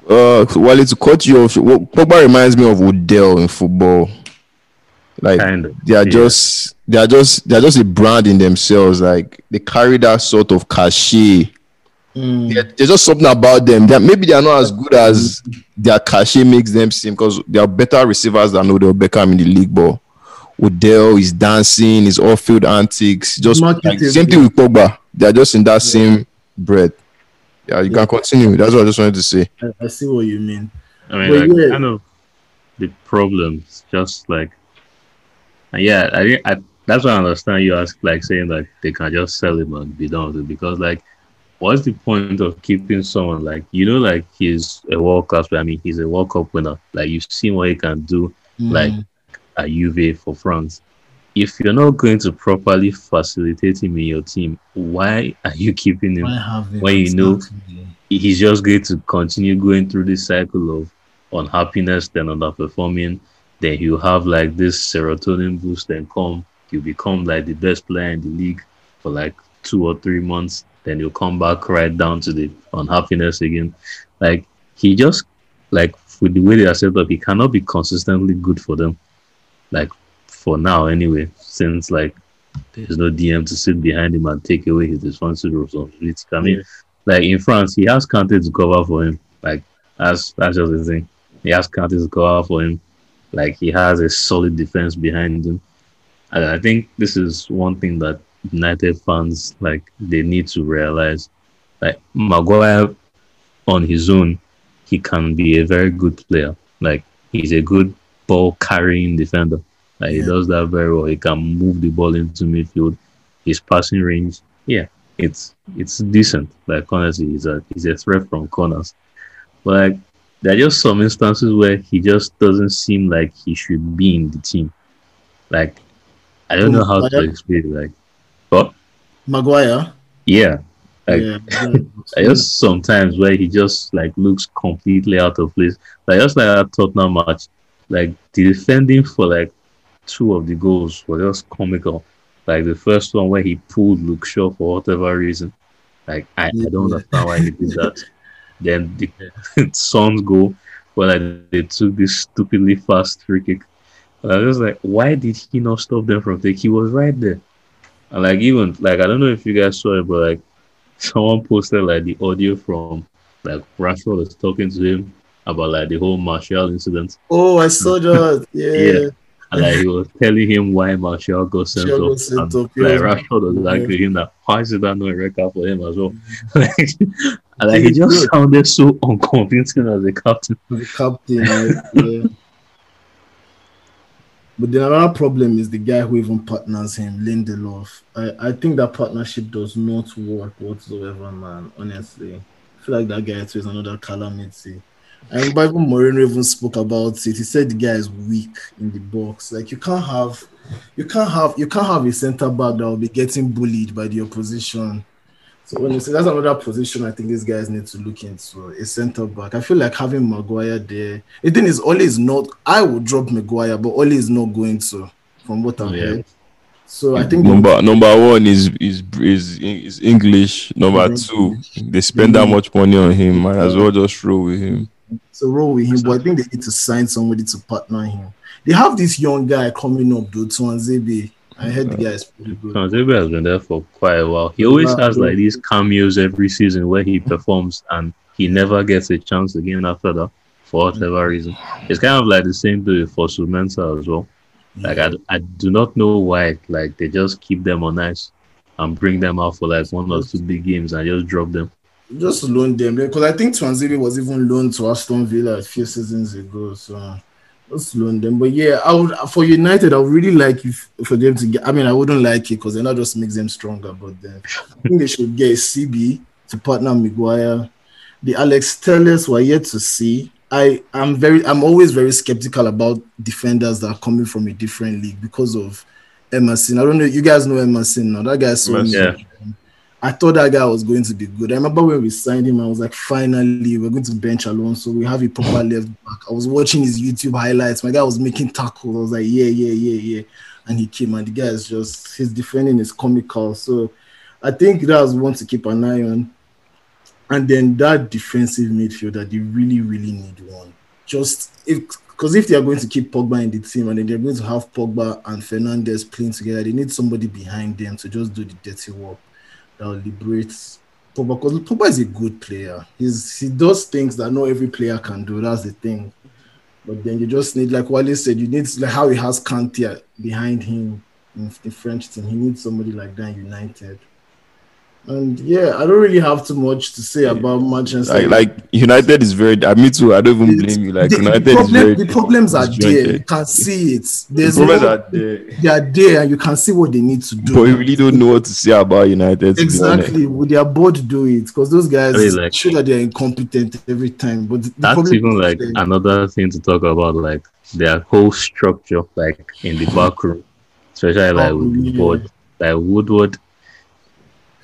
Uh, so while it's cut you off, Pogba reminds me of Odell in football. Like kind of they are yeah. just they are just they are just a brand in themselves. Like they carry that sort of cachet. Mm. Yeah, there's just something about them. That maybe they are not as good as their cachet makes them seem because they are better receivers than Odell Beckham in the league. But Odell is dancing, his off-field antics, just like, same thing with Pogba. They are just in that same bread. Yeah, you Yeah. can continue. That's what I just wanted to say. I, I see what you mean. i mean But like yeah. kind of the problems just like and yeah i think I, that's why i understand you ask like saying like they can just sell him and be done with it because like what's the point of keeping someone like you know like he's a world Cup, i mean he's a world cup winner like you've seen what he can do like Mm. at Juve for France. If you're not going to properly facilitate him in your team, why are you keeping him? Why when you know-. He's just going to continue going through this cycle of unhappiness, then underperforming. Then he'll have like this serotonin boost, then come, you become like the best player in the league for like two or three months. Then you'll come back right down to the unhappiness again. Like he just like with the way they are set up, he cannot be consistently good for them. Like for now, anyway, since like there's no DM to sit behind him and take away his responsibility. responsibility. I mean, like in France, he has Kante to cover for him. Like that's that's just the thing. He has Kante to cover for him. Like he has a solid defense behind him. And I think this is one thing that United fans like they need to realize. Like Maguire on his own, he can be a very good player. Like he's a good ball carrying defender. Like he Yeah. does that very well. He can move the ball into midfield. His passing range, yeah, it's it's decent. Like honestly, he's a he's a threat from corners. But like there are just some instances where he just doesn't seem like he should be in the team. Like I don't know how to explain it. Like, but Maguire. yeah, Like- yeah, I just sometimes where he just like looks completely out of place. Like just like that Tottenham match, like the defending for like two of the goals were just comical. Like the first one where he pulled Luke Shaw for whatever reason. Like I, I don't understand why he did that. then the Son's goal where like, they took this stupidly fast free kick. And I was like, why did he not stop them from taking? He was right there. And like even like I don't know if you guys saw it, but like someone posted like the audio from like Rashford was talking to him about like the whole Martial incident. Oh, I saw that. Yeah. Yeah. And like he was telling him why Martial got sent off. and, like. Rashford was like Yeah. him that why is it that no record for him as well? Mm-hmm. like, and like he just sounded so unconvincing as a captain. The captain. right? yeah. But then another problem is the guy who even partners him, Lindelof. I, I think that partnership does not work whatsoever, man. Honestly, I feel like that guy too is another calamity. And even Mourinho even spoke about it. He said the guy is weak in the box. Like you can't have, you can't have, you can't have a centre back that will be getting bullied by the opposition. So when you say that's another position, I think these guys need to look into a centre back. I feel like having Maguire there. The thing is, Ole is not. I would drop Maguire, but Ole is not going to, from what I've Yeah. heard. So I think number number one is is is is English. Number Mhm. two, they spend that much money on him. Might as well just roll with him. So roll with him, but I think they need to sign somebody to partner him. They have this young guy coming up, though, Tuanzebe. I heard the guy is pretty good. Tuanzebe has been there for quite a while. He always Yeah. has like these cameos every season where he performs and he never gets a chance again after that for whatever reason. It's kind of like the same thing for Sumensa as well. Like I, I do not know why like they just keep them on ice and bring them out for like one or two big games and just drop them. Just loan them because I think Tuanzebe was even loaned to Aston Villa a few seasons ago. So just loan them. But yeah, I would for United, I would really like if for them to get. I mean, I wouldn't like it because then that just makes them stronger. But then I think they should get a CB to partner Maguire. The Alex Telles were yet to see. I am very. I'm always very skeptical about defenders that are coming from a different league because of Emerson. I don't know. You guys know Emerson now. That guy's so. Yeah. I thought that guy was going to be good. I remember when we signed him, I was like, finally, we're going to bench Alonso. So we have a proper left back. I was watching his YouTube highlights. My guy was making tackles. I was like, yeah, yeah, yeah, yeah. And he came, and the guy is just, his defending is comical. So I think that's one to keep an eye on. And then that defensive midfielder, they really, really need one. Just if because if they are going to keep Pogba in the team and then they're going to have Pogba and Fernandes playing together, they need somebody behind them to just do the dirty work Uh, that will liberate Pogba. Because Pogba is a good player. He's he does things that not every player can do. That's the thing. But then you just need, like Wale said, you need like how he has Kante behind him in the French team. He needs somebody like that United. And yeah, I don't really have too much to say about Manchester. Like like United is very. I mean, too. I don't even blame you. Like the, United the, is very. the problems are there. disjointed. You can see it. The problems no- are there. they are there, and you can see what they need to do. But we really don't know what to say about United. to be honest. Exactly, would their board do it? Because those guys I mean, like- show that they're incompetent every time. But the That's even like that- another thing to talk about, like their whole structure, like in the back room, especially like Oh, with the board, like Woodward.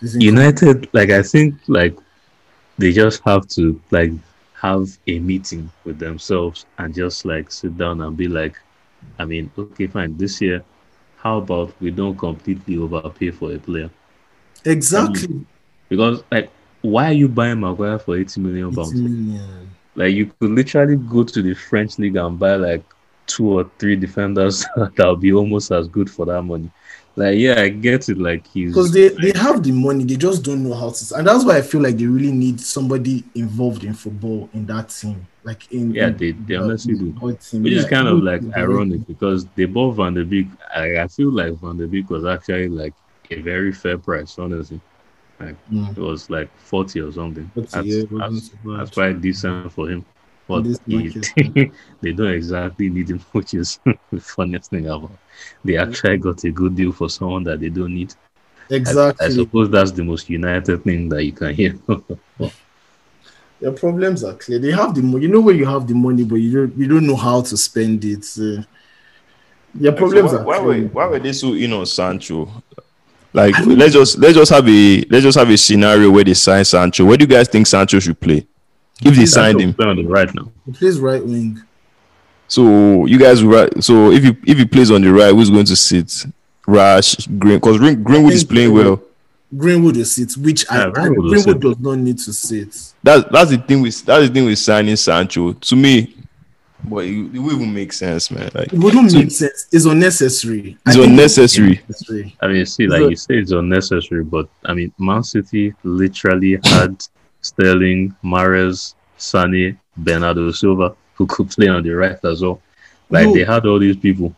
United, like I think, like they just have to like have a meeting with themselves and just like sit down and be like, I mean, okay, fine, this year, how about we don't completely overpay for a player? exactly. Because like, why are you buying Maguire for eighty million pounds? million. Like you could literally go to the French league and buy like two or three defenders that'll be almost as good for that money. Like yeah, I get it. Like he's Because they, they have the money, they just don't know how to. And that's why I feel like they really need somebody involved in football in that team. Like in Yeah, in- they, they uh, honestly do. team, Which is kind of like ironic because they bought Van de Beek. I, I feel like Van de Beek was actually like a very fair price, honestly. Mm. It was like 40 or something. 40, That's, yeah, that's, that's quite decent for him. But he- they don't exactly need him, which is the funniest thing about. They actually got a good deal for someone that they don't need. Exactly. I, suppose that's the most united thing that you can hear. Their problems are clear. They have the money. You know where you have the money, but you don't you don't know how to spend it. Uh, their problems So why, are why were clear. why were they so in on Sancho? Like let's just let's just have a let's just have a scenario where they sign Sancho. Where do you guys think Sancho should play? If they signed him, Play on the right now. He plays right wing. So you guys right. So if he if he plays on the right, who's going to sit? Rash Green because Green, Greenwood is playing Greenwood- well. Greenwood will sit, which I, Yeah, I Greenwood Greenwood does not need to sit. That's that's the thing with that's the thing with signing Sancho. To me, but it, it will even make sense, man. Like It wouldn't So- make sense. It's unnecessary. It's think unnecessary. unnecessary. I mean, see, like you say, it's unnecessary, but I mean, Man City literally had Sterling, Mahrez, Sane, Bernardo Silva, who could play on the right as well. Like No. they had all these people.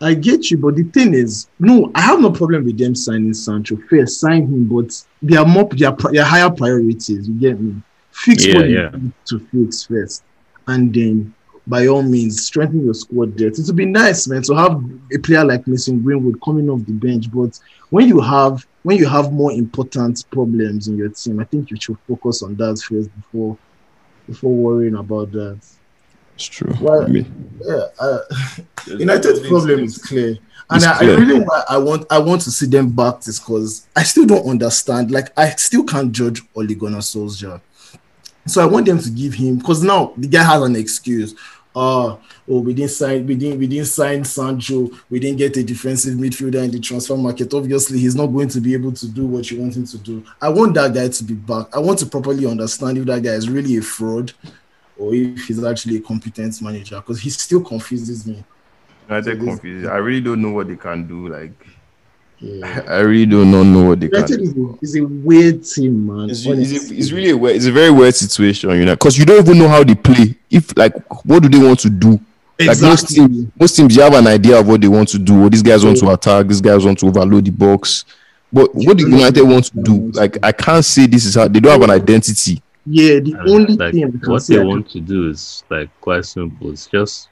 I get you, but the thing is, no, I have no problem with them signing Sancho. Fair, sign him, but they are more they are, they are higher priorities. You get me? Fix Yeah, what you need to fix first, and then by all means strengthen your squad depth. It would be nice, man, to have a player like Mason Greenwood coming off the bench. But when you have when you have more important problems in your team, I think you should focus on that first before before worrying about that. It's true. Well, I mean, Yeah, uh, United's problem is clear, and I, clear. I really wa- I want I want to see them back this because I still don't understand. Like I still can't judge Ole Gunnar Solskjaer, so I want them to give him because now the guy has an excuse. Uh oh, we didn't sign, we didn't, we didn't sign Sancho, we didn't get a defensive midfielder in the transfer market. Obviously, he's not going to be able to do what you want him to do. I want that guy to be back. I want to properly understand if that guy is really a fraud or if he's actually a competent manager because he still confuses me. United So this- confused. I really don't know what they can do. Like Yeah. I really do not know what they can United do. is a, is a weird team, man. It's, honestly. it's, it's really a weird, it's a very weird situation, you know, because you don't even know how they play. If like, what do they want to do? Like most exactly. teams, most teams, you have an idea of what they want to do. Or these guys want to attack. These guys want to overload the box. But what do United want to do? Like, I can't say this is how they don't have an identity. Yeah, the I mean, only like, thing what they want to do is like quite simple. It's just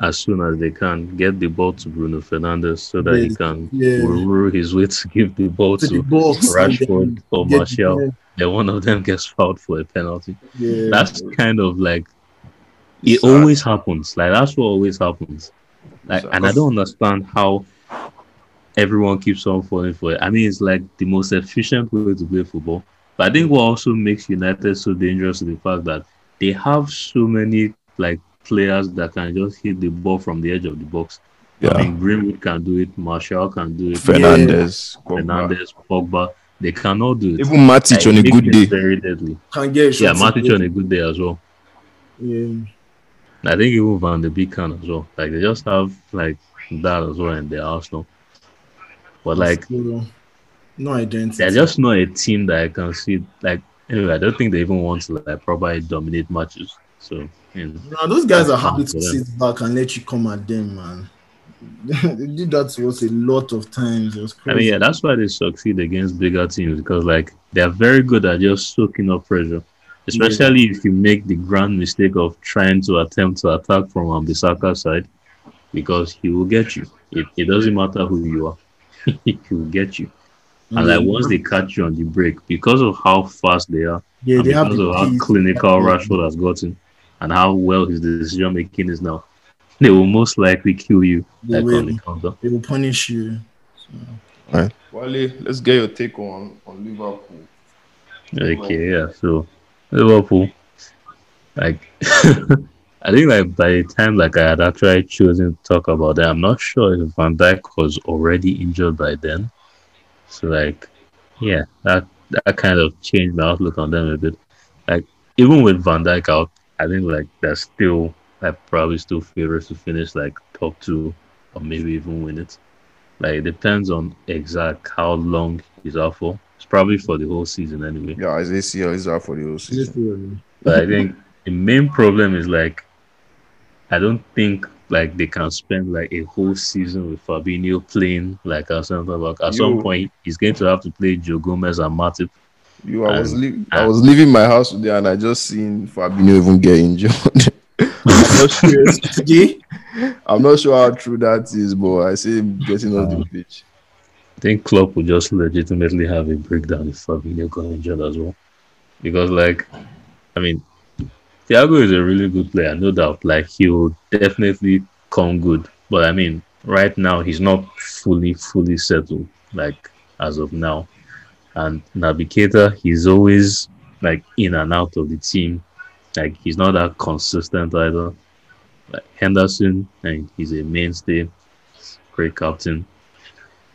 as soon as they can get the ball to Bruno Fernandes so that he can yeah. woo his way to give the ball to the to box, and Rashford or get the Martial. ball. Then one of them gets fouled for a penalty. Yeah, That's kind of like it Sad. always happens. Like that's what always happens. Like, Sad. and I don't understand how everyone keeps on falling for it. I mean, it's like the most efficient way to play football. But I think what also makes United so dangerous is the fact that they have so many like players that can just hit the ball from the edge of the box. I Yeah, mean, Greenwood can do it, Martial can do it, Fernandes, Pogba. Fernandes, Pogba. They cannot do it. even Matic Like, on a good day. very deadly. can get Yeah, shots. Matic on a good day as well. Yeah, I think even Van de Beek can as well. Like they just have like that as well in their Arsenal. But like Still no identity. they're just not a team that I can see. Like anyway, I don't think they even want to like probably dominate matches. So you know, Now those guys are happy to sit back and let you come at them, man. they did that to us a lot of times. I mean, yeah, that's why they succeed against bigger teams because like they're very good at just soaking up pressure. Especially if you make the grand mistake of trying to attempt to attack from Wan-Bissaka's side, because he will get you. It, it doesn't matter who you are, he will get you. And like mm-hmm. once they catch you on the break, because of how fast they are, yeah, and they have because the of how clinical Rashford has gotten, and how well his decision making is now, they will most likely kill you They like on will. the counter. They will punish you. Wale, let's get your take on on Liverpool. Okay, yeah. So Liverpool, like, I think like by the time like I had actually chosen to talk about that, I'm not sure if Van Dijk was already injured by then. So like, yeah, that that kind of changed my outlook on them a bit. Like even with Van Dijk out, I think like they're still I probably still favorites to finish like top two or maybe even win it. Like it depends on exact how long he's out for. It's probably for the whole season anyway. Yeah, his ACL is out for the whole season. But I think the main problem is like I don't think like they can spend like a whole season with Fabinho playing like a center back. At some point, he's going to have to play Joe Gomez and Matip. You, I was And- leaving. I was leaving my house today, and I just seen Fabinho even get injured. I'm not sure. I'm not sure how true that is, but I see him getting off the uh, pitch. I think Klopp will just legitimately have a breakdown if Fabinho got injured as well. Because, like, I mean, Thiago is a really good player, no doubt. Like, he will definitely come good. But, I mean, right now, he's not fully, fully settled, like, as of now. And Naby Keita, he's always, like, in and out of the team. Like, he's not that consistent either. Like, Henderson, and he's a mainstay, great captain.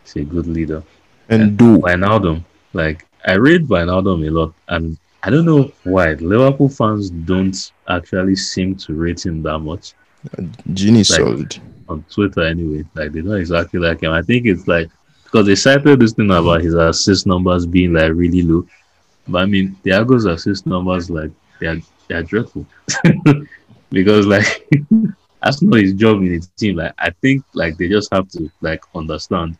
He's a good leader. And do Wijnaldum, like I read Wijnaldum a lot, and I don't know why Liverpool fans don't actually seem to rate him that much Genie Like- solid. on Twitter. Anyway, like they don't exactly like him. I think it's like because they cited this thing about his assist numbers being like really low, but I mean Thiago's assist numbers like they are they are dreadful because like that's not his job in the team. Like I think like they just have to like understand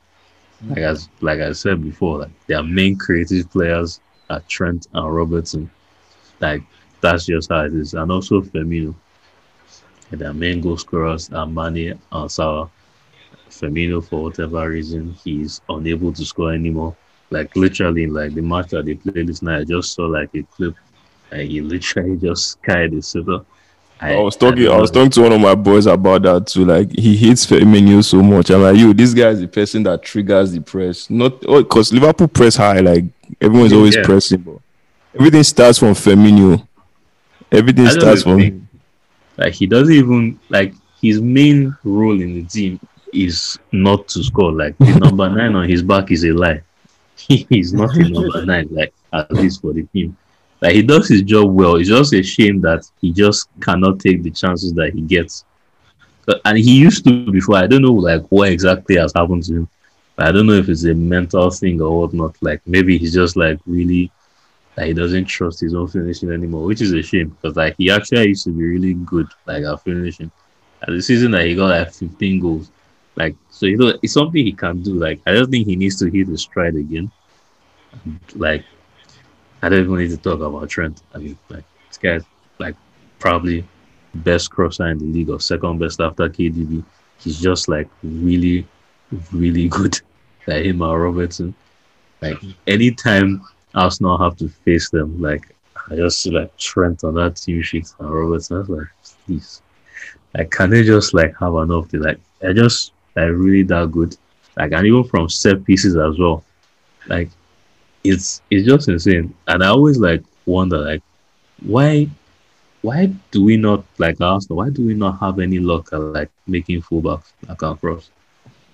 like as like I said before, like their main creative players are Trent and Robertson. Like that's just how it is. And also Firmino. And their main goal scorers are Mane and Salah. Firmino, for whatever reason, he's unable to score anymore. Like literally, like the match that they played this night, I just saw like a clip. and he literally just carried the sitter. I was talking. don't I was talking to one of my boys about that too. Like he hates Firmino so much. I'm like, you, this guy is the person that triggers the press. Not oh, because Liverpool press high. Like everyone's Yeah, always yeah. pressing, but everything starts from Firmino. Everything starts from think- Like he doesn't even like his main role in the team is not to score. Like the number nine on his back is a lie. He's not a number nine, like at least for the team. Like he does his job well. It's just a shame that he just cannot take the chances that he gets. And he used to before. I don't know like what exactly has happened to him. I don't know if it's a mental thing or whatnot. Like maybe he's just like really like he doesn't trust his own finishing anymore, which is a shame because like he actually used to be really good like at finishing. At the season that he got like 15 goals, like so you know it's something he can do. Like I just think he needs to hit his stride again. Like I don't even need to talk about Trent. I mean, like this guy's like probably best crosser in the league or second best after KDB. He's just like really, really good. Like him and Robertson. Like anytime Arsenal have to face them. Like I just see like Trent on that team sheet and Robertson. I was like, please, like can they just like have enough like? They're just like really that good. Like and even from set pieces as well. Like it's it's just insane. And I always like wonder like why why do we not like Arsenal? Why do we not have any luck at like making fullbacks like across?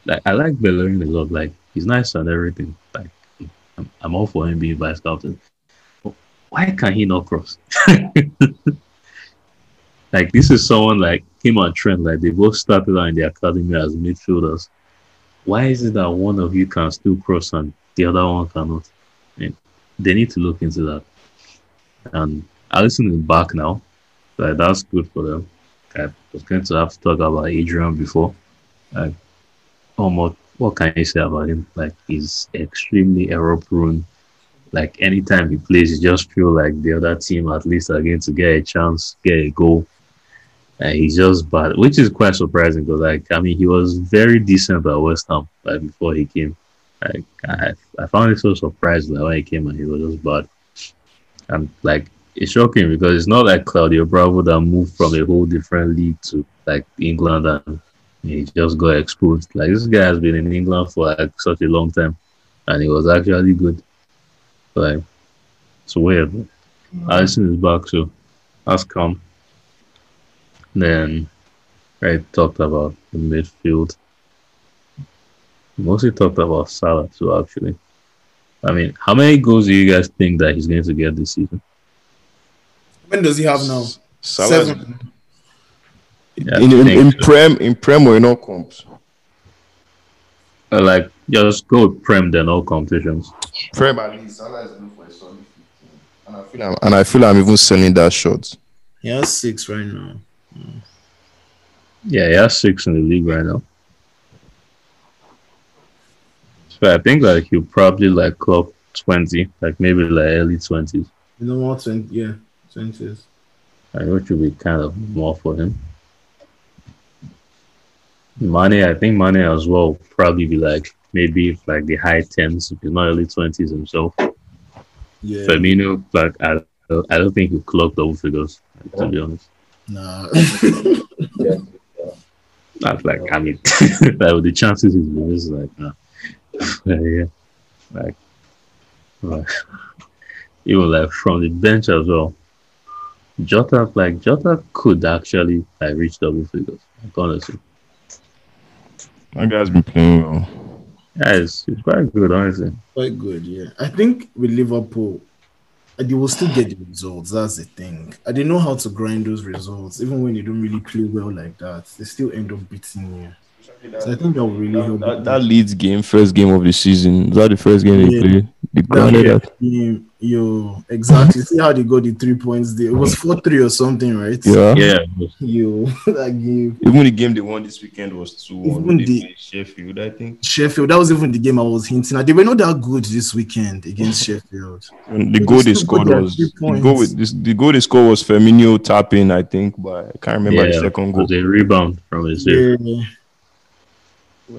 Like I like Bellerin a lot. Like he's nice and everything. Like I'm, I'm all for him being vice captain. Why can he not cross? like this is someone like him and Trent. Like they both started out in the academy as midfielders. Why is it that one of you can still cross and the other one cannot? They need to look into that. And Alisson is back now. So that's good for them. I was going to have to talk about Adrian before. Like, almost what can you say about him? Like he's extremely error prone. Like anytime he plays, you just feel like the other team at least are going to get a chance, get a goal. And he's just bad, which is quite surprising because like I mean he was very decent at West Ham like before he came. Like I, I found it so surprising that when he came and he was just bad. And like it's shocking because it's not like Claudio Bravo that moved from a whole different league to like England and he just got exposed. Like this guy has been in England for like such a long time, and he was actually good. Like it's weird. Mm-hmm. Alisson is back, so that's calm. Then I talked about the midfield. Mostly talked about Salah too, actually. I mean, how many goals do you guys think that he's going to get this season? when does he have now? Salah Seven. Yeah, in, in, in so. prem in prem or in all comps. Uh, like just go with Prem then all competitions. Prem at least Salah is good for a solid 15. And I feel I'm, and I feel I'm even selling that shot. He has six right now. Yeah, he has six in the league right now. So I think like he'll probably like clock twenty, like maybe like early twenties. You know what? 20, yeah, twenties. I know it would be kind of more for him. Money, I think money as well probably be like maybe like the high tens, if he's not early twenties himself. Yeah. Firmino, like I, I don't think he'll clock double figures. To be honest, Nah. that's like I mean, like with the chances he's been, it's like nah. Yeah, like, like even like from the bench as well. Jota, like Jota, could actually like reach double figures. Like, honestly, That guy's been playing well. yeah, it's, it's quite good. Honestly, Quite good, yeah. I think with Liverpool, uh, they will still get the results. That's the thing. And they know how to grind those results, even when you don't really play well like that. They still end up beating you. So I think that will really help. That, that Leeds game, first game of the season. Is that the first game they Yeah. played? They That grounded game, that. game, yo, exactly. See how they got the three points there. It was 4 3 or something, right? Yeah. yeah, Yo, that game. Even the game they won this weekend was 2 1. Even the- Sheffield, I think. Sheffield, that was even the game I was hinting at. They were not that good this weekend against Sheffield. And the But goal they they scored was three the goal, with, this, the goal they scored was Firmino tapping, I think, but I can't remember yeah, the second goal. was a rebound from his. Yeah.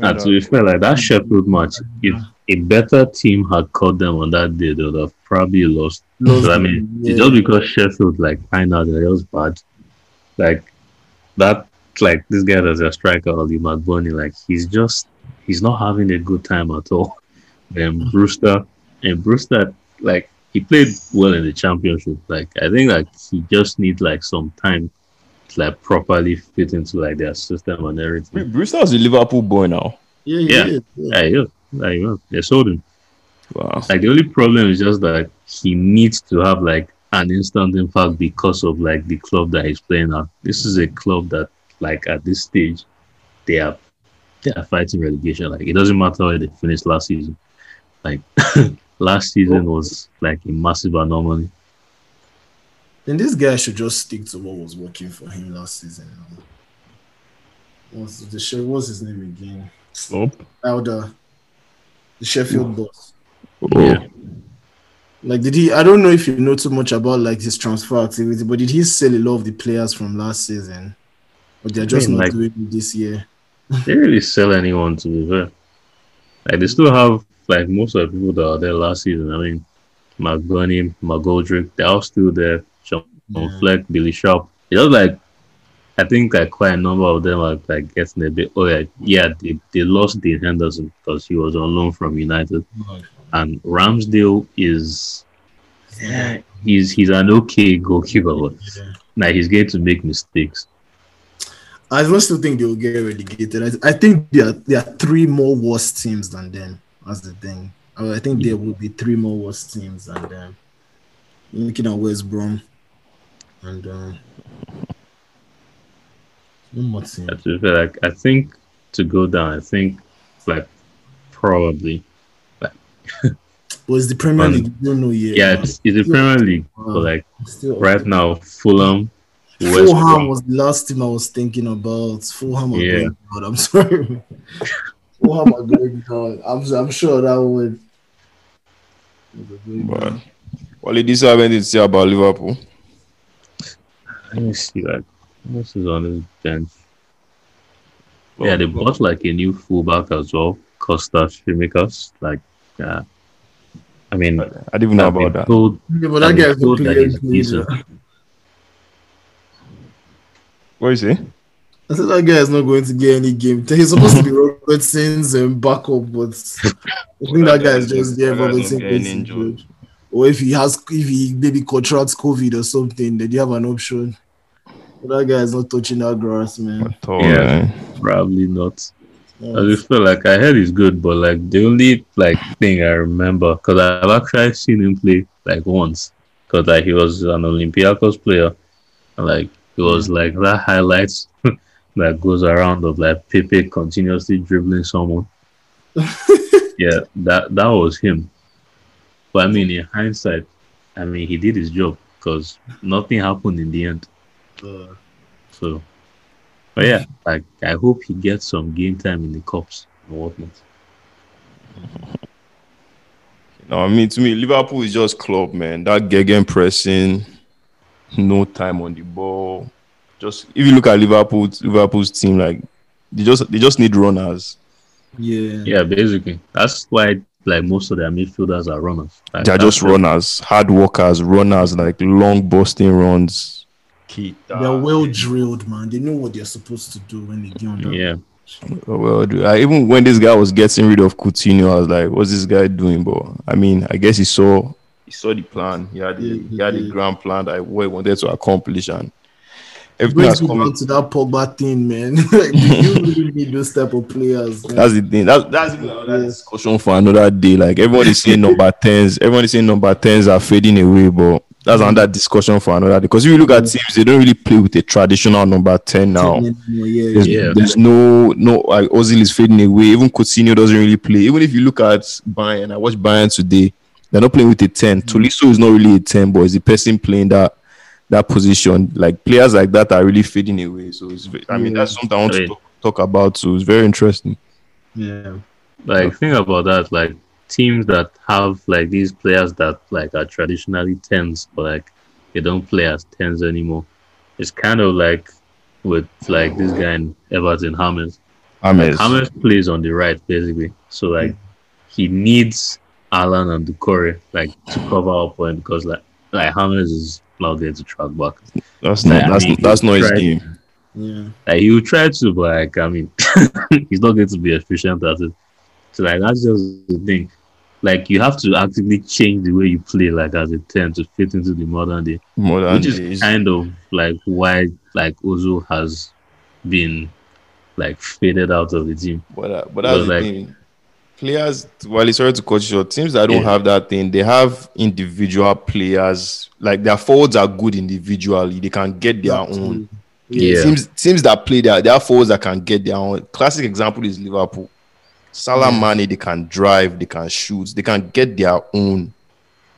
And to be fair, like that Sheffield match, if a better team had caught them on that day, they would have probably lost. Lost So, I mean, yeah. it's just because Sheffield like find out they're just bad. Like that, like this guy that's a striker, Oli McBurnie, like he's just he's not having a good time at all. And Brewster and Brewster, like he played well in the championship. Like I think like he just needs like some time to like properly fit into like their system and everything. Bru- Brewster's a Liverpool boy now. Yeah, Yeah. yeah. yeah. Yeah, yeah, like, yeah, they sold him. Wow. Like the only problem is just that he needs to have like an instant impact because of like the club that he's playing at. This is a club that like at this stage they are they are fighting relegation. Like it doesn't matter where they finished last season. Like last season was like a massive anomaly. Then this guy should just stick to what was working for him last season. What's the She- what's his name again? Slope. Elder, the Sheffield boss. Oh. Yeah. Like, did he? I don't know if you know too much about like his transfer activity, but did he sell a lot of the players from last season? But they're just mean, not like- doing it this year. They really sell anyone to be fair. Like they still have like most of the people that are there last season. I mean, McBurnie, McGoldrick, they're all still there. Sean Yeah. Fleck, Billy Sharp. It just like I think like quite a number of them are like getting a bit. Oh yeah, yeah. They, they lost Dean Henderson because he was on loan from United, and Ramsdale is Yeah. he's he's an okay goalkeeper, but Yeah. like he's going to make mistakes. I don't still think they will get relegated. I, I think there are, there are three more worse teams than them. That's the thing. I, I think there will be three more worse teams than them. Looking at West Brom and um, one more team. To be fair, like I think to go down, I think like probably Was the Premier Um, League? You don't know yet. yeah, it's, it's the Premier League, Wow. but like right now, Fulham, West Fulham Brom. was the last team I was thinking about. Fulham are Yeah. going down. I'm sorry. Fulham are going down. I'm, I'm sure that would. But Wally, this is to say about Liverpool. Let me see, like this is on his bench. Yeah, they bought like a new fullback as well, Kostas Tsimikas. Like, uh, I mean, I didn't even know about that. told- Yeah, but that I've been guy's told not that he's decent. What is it? I said that guy is not going to get any game. He's supposed to be Robertson's um, backup, but I think that guy is just there. That guy's not Robertson gets injured. injured. Or if he has, if he maybe contracts COVID or something, then you have an option. But that guy is not touching that grass, man. At all, Yeah. man. probably not. I just feel like I heard he's good, but like the only like thing I remember because I've actually seen him play like once because like he was an Olympiacos player, and like it was like that highlights that goes around of like Pepe continuously dribbling someone. yeah, that that was him. But I mean, in hindsight, I mean he did his job because nothing happened in the end. Uh, So, but yeah, like I hope he gets some game time in the cups and whatnot. No, I mean to me, Liverpool is just club, man. That gegen pressing, no time on the ball. Just if you look at Liverpool, Liverpool's team, like they just they just need runners. yeah. Yeah, basically, that's why like most of their midfielders are runners. Like, They're just what- runners, hard workers, runners, like long busting runs. Keita. They're uh, well drilled, man. They know what they're supposed to do when they get on that. Yeah, oh, Well, dude, I, even when this guy was getting rid of Coutinho, I was like, "What's this guy doing?" But I mean, I guess he saw he saw the plan. He had the, Yeah, he had the grand plan that what he wanted to accomplish, and everything Brings me to that Pogba thing, man. like, you really need those type of players? Man? That's the thing. That's that's another Yeah. discussion for another day. Like everyone is saying number tens, everyone is saying number tens are fading away, but that's another discussion for another day. Because if you look at teams, they don't really play with a traditional number ten now. Yeah, yeah, There's, Yeah. there's no no like Ozil is fading away. Even Coutinho doesn't really play. Even if you look at Bayern, I watched Bayern today. They're not playing with a 10. Mm. Tolisso is not really a 10, but it's the person playing that that position. Like players like that are really fading away. So it's ve- I mean Yeah. that's something I want to talk, talk about. So it's very interesting. yeah. like think about that. Like teams that have like these players that like are traditionally tens, but like they don't play as tens anymore. It's kind of like with like this guy in Everton Hammers. Ames. Hammers plays on the right basically. So like he needs Allan and Doucouré like to cover up point because like like Hammers is not there to track back. That's not I that's mean, that's not his right. game. Yeah. Like he will try to, but like I mean, he's not going to be efficient at it. So like that's just the thing. Like you have to actively change the way you play, like as a ten, to fit into the modern day, More than which is days. kind of like why like Ozil has been like faded out of the team. But, uh, but that's the like- thing. Players, well, it's sorry to coach your. Teams that don't Yeah. have that thing, they have individual players. Like their forwards are good individually. They can get their own. Yeah. Teams, teams that play that, there are forwards that can get their own. Classic example is Liverpool. Salah, Mane, they can drive, they can shoot, they can get their own.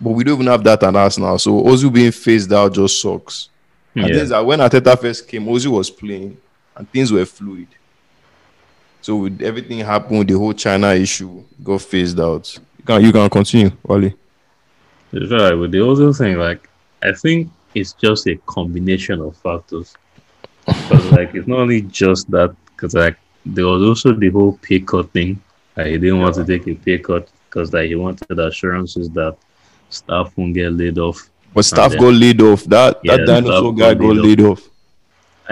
But we don't even have that at Arsenal. So Ozil being phased out just sucks. And things that when Arteta first came, Ozil was playing and things were fluid. So with everything happened, the whole China issue got phased out. You can you can continue, Wally. It's right with the Ozil thing. Like I think it's just a combination of factors. Because like it's not only just that. Because like there was also the whole pay cut thing. Like, he didn't want to take a pay cut because like he wanted assurances that staff won't get laid off. But staff then- got laid off. That Yeah, that staff dinosaur guy got laid laid off.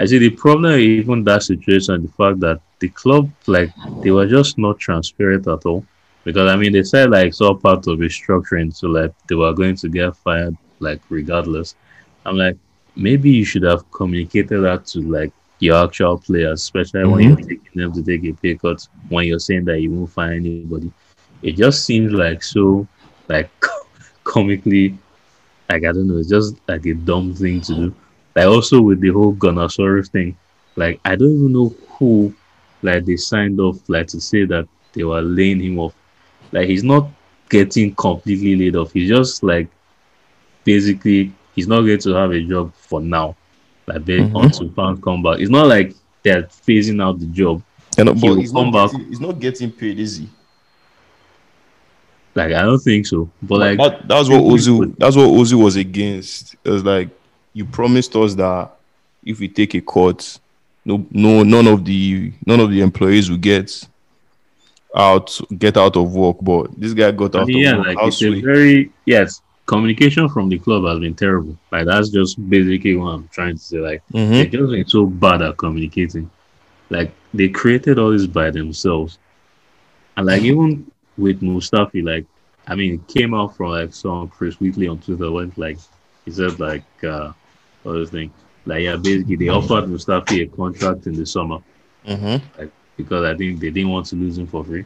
I see the problem even that situation, the fact that the club like they were just not transparent at all. Because I mean they said like it's all part of restructuring, so like they were going to get fired like regardless. I'm like, maybe you should have communicated that to like your actual players, especially when you're mm-hmm. taking them to take a pay cut when you're saying that you won't find anybody. It just seems like so like comically like I don't know, it's just like a dumb thing to do. Like also with the whole Gunnersaurus thing, like I don't even know who like they signed off like to say that they were laying him off. Like he's not getting completely laid off. He's just like basically he's not going to have a job for now. Like they Mhm. until fans come back. It's not like they're phasing out the job. And, but He will he's not, getting, he's not getting paid, is he? Like I don't think so. But like that, that's what Ozu that's what Ozil was against. It was like you promised us that if we take a cut, no no none of the none of the employees will get out get out of work. But this guy got out yeah, of work. like How it's a very yes. Communication from the club has been terrible. Like that's just basically what I'm trying to say. Like Mhm. they've just been so bad at communicating. Like they created all this by themselves. And like even with Mustafi, like I mean it came out from like some Chris Wheatley on Twitter went like he said like uh this thing. Like yeah, basically they offered Mustafi a contract in the summer Mhm. because I think they didn't want to lose him for free.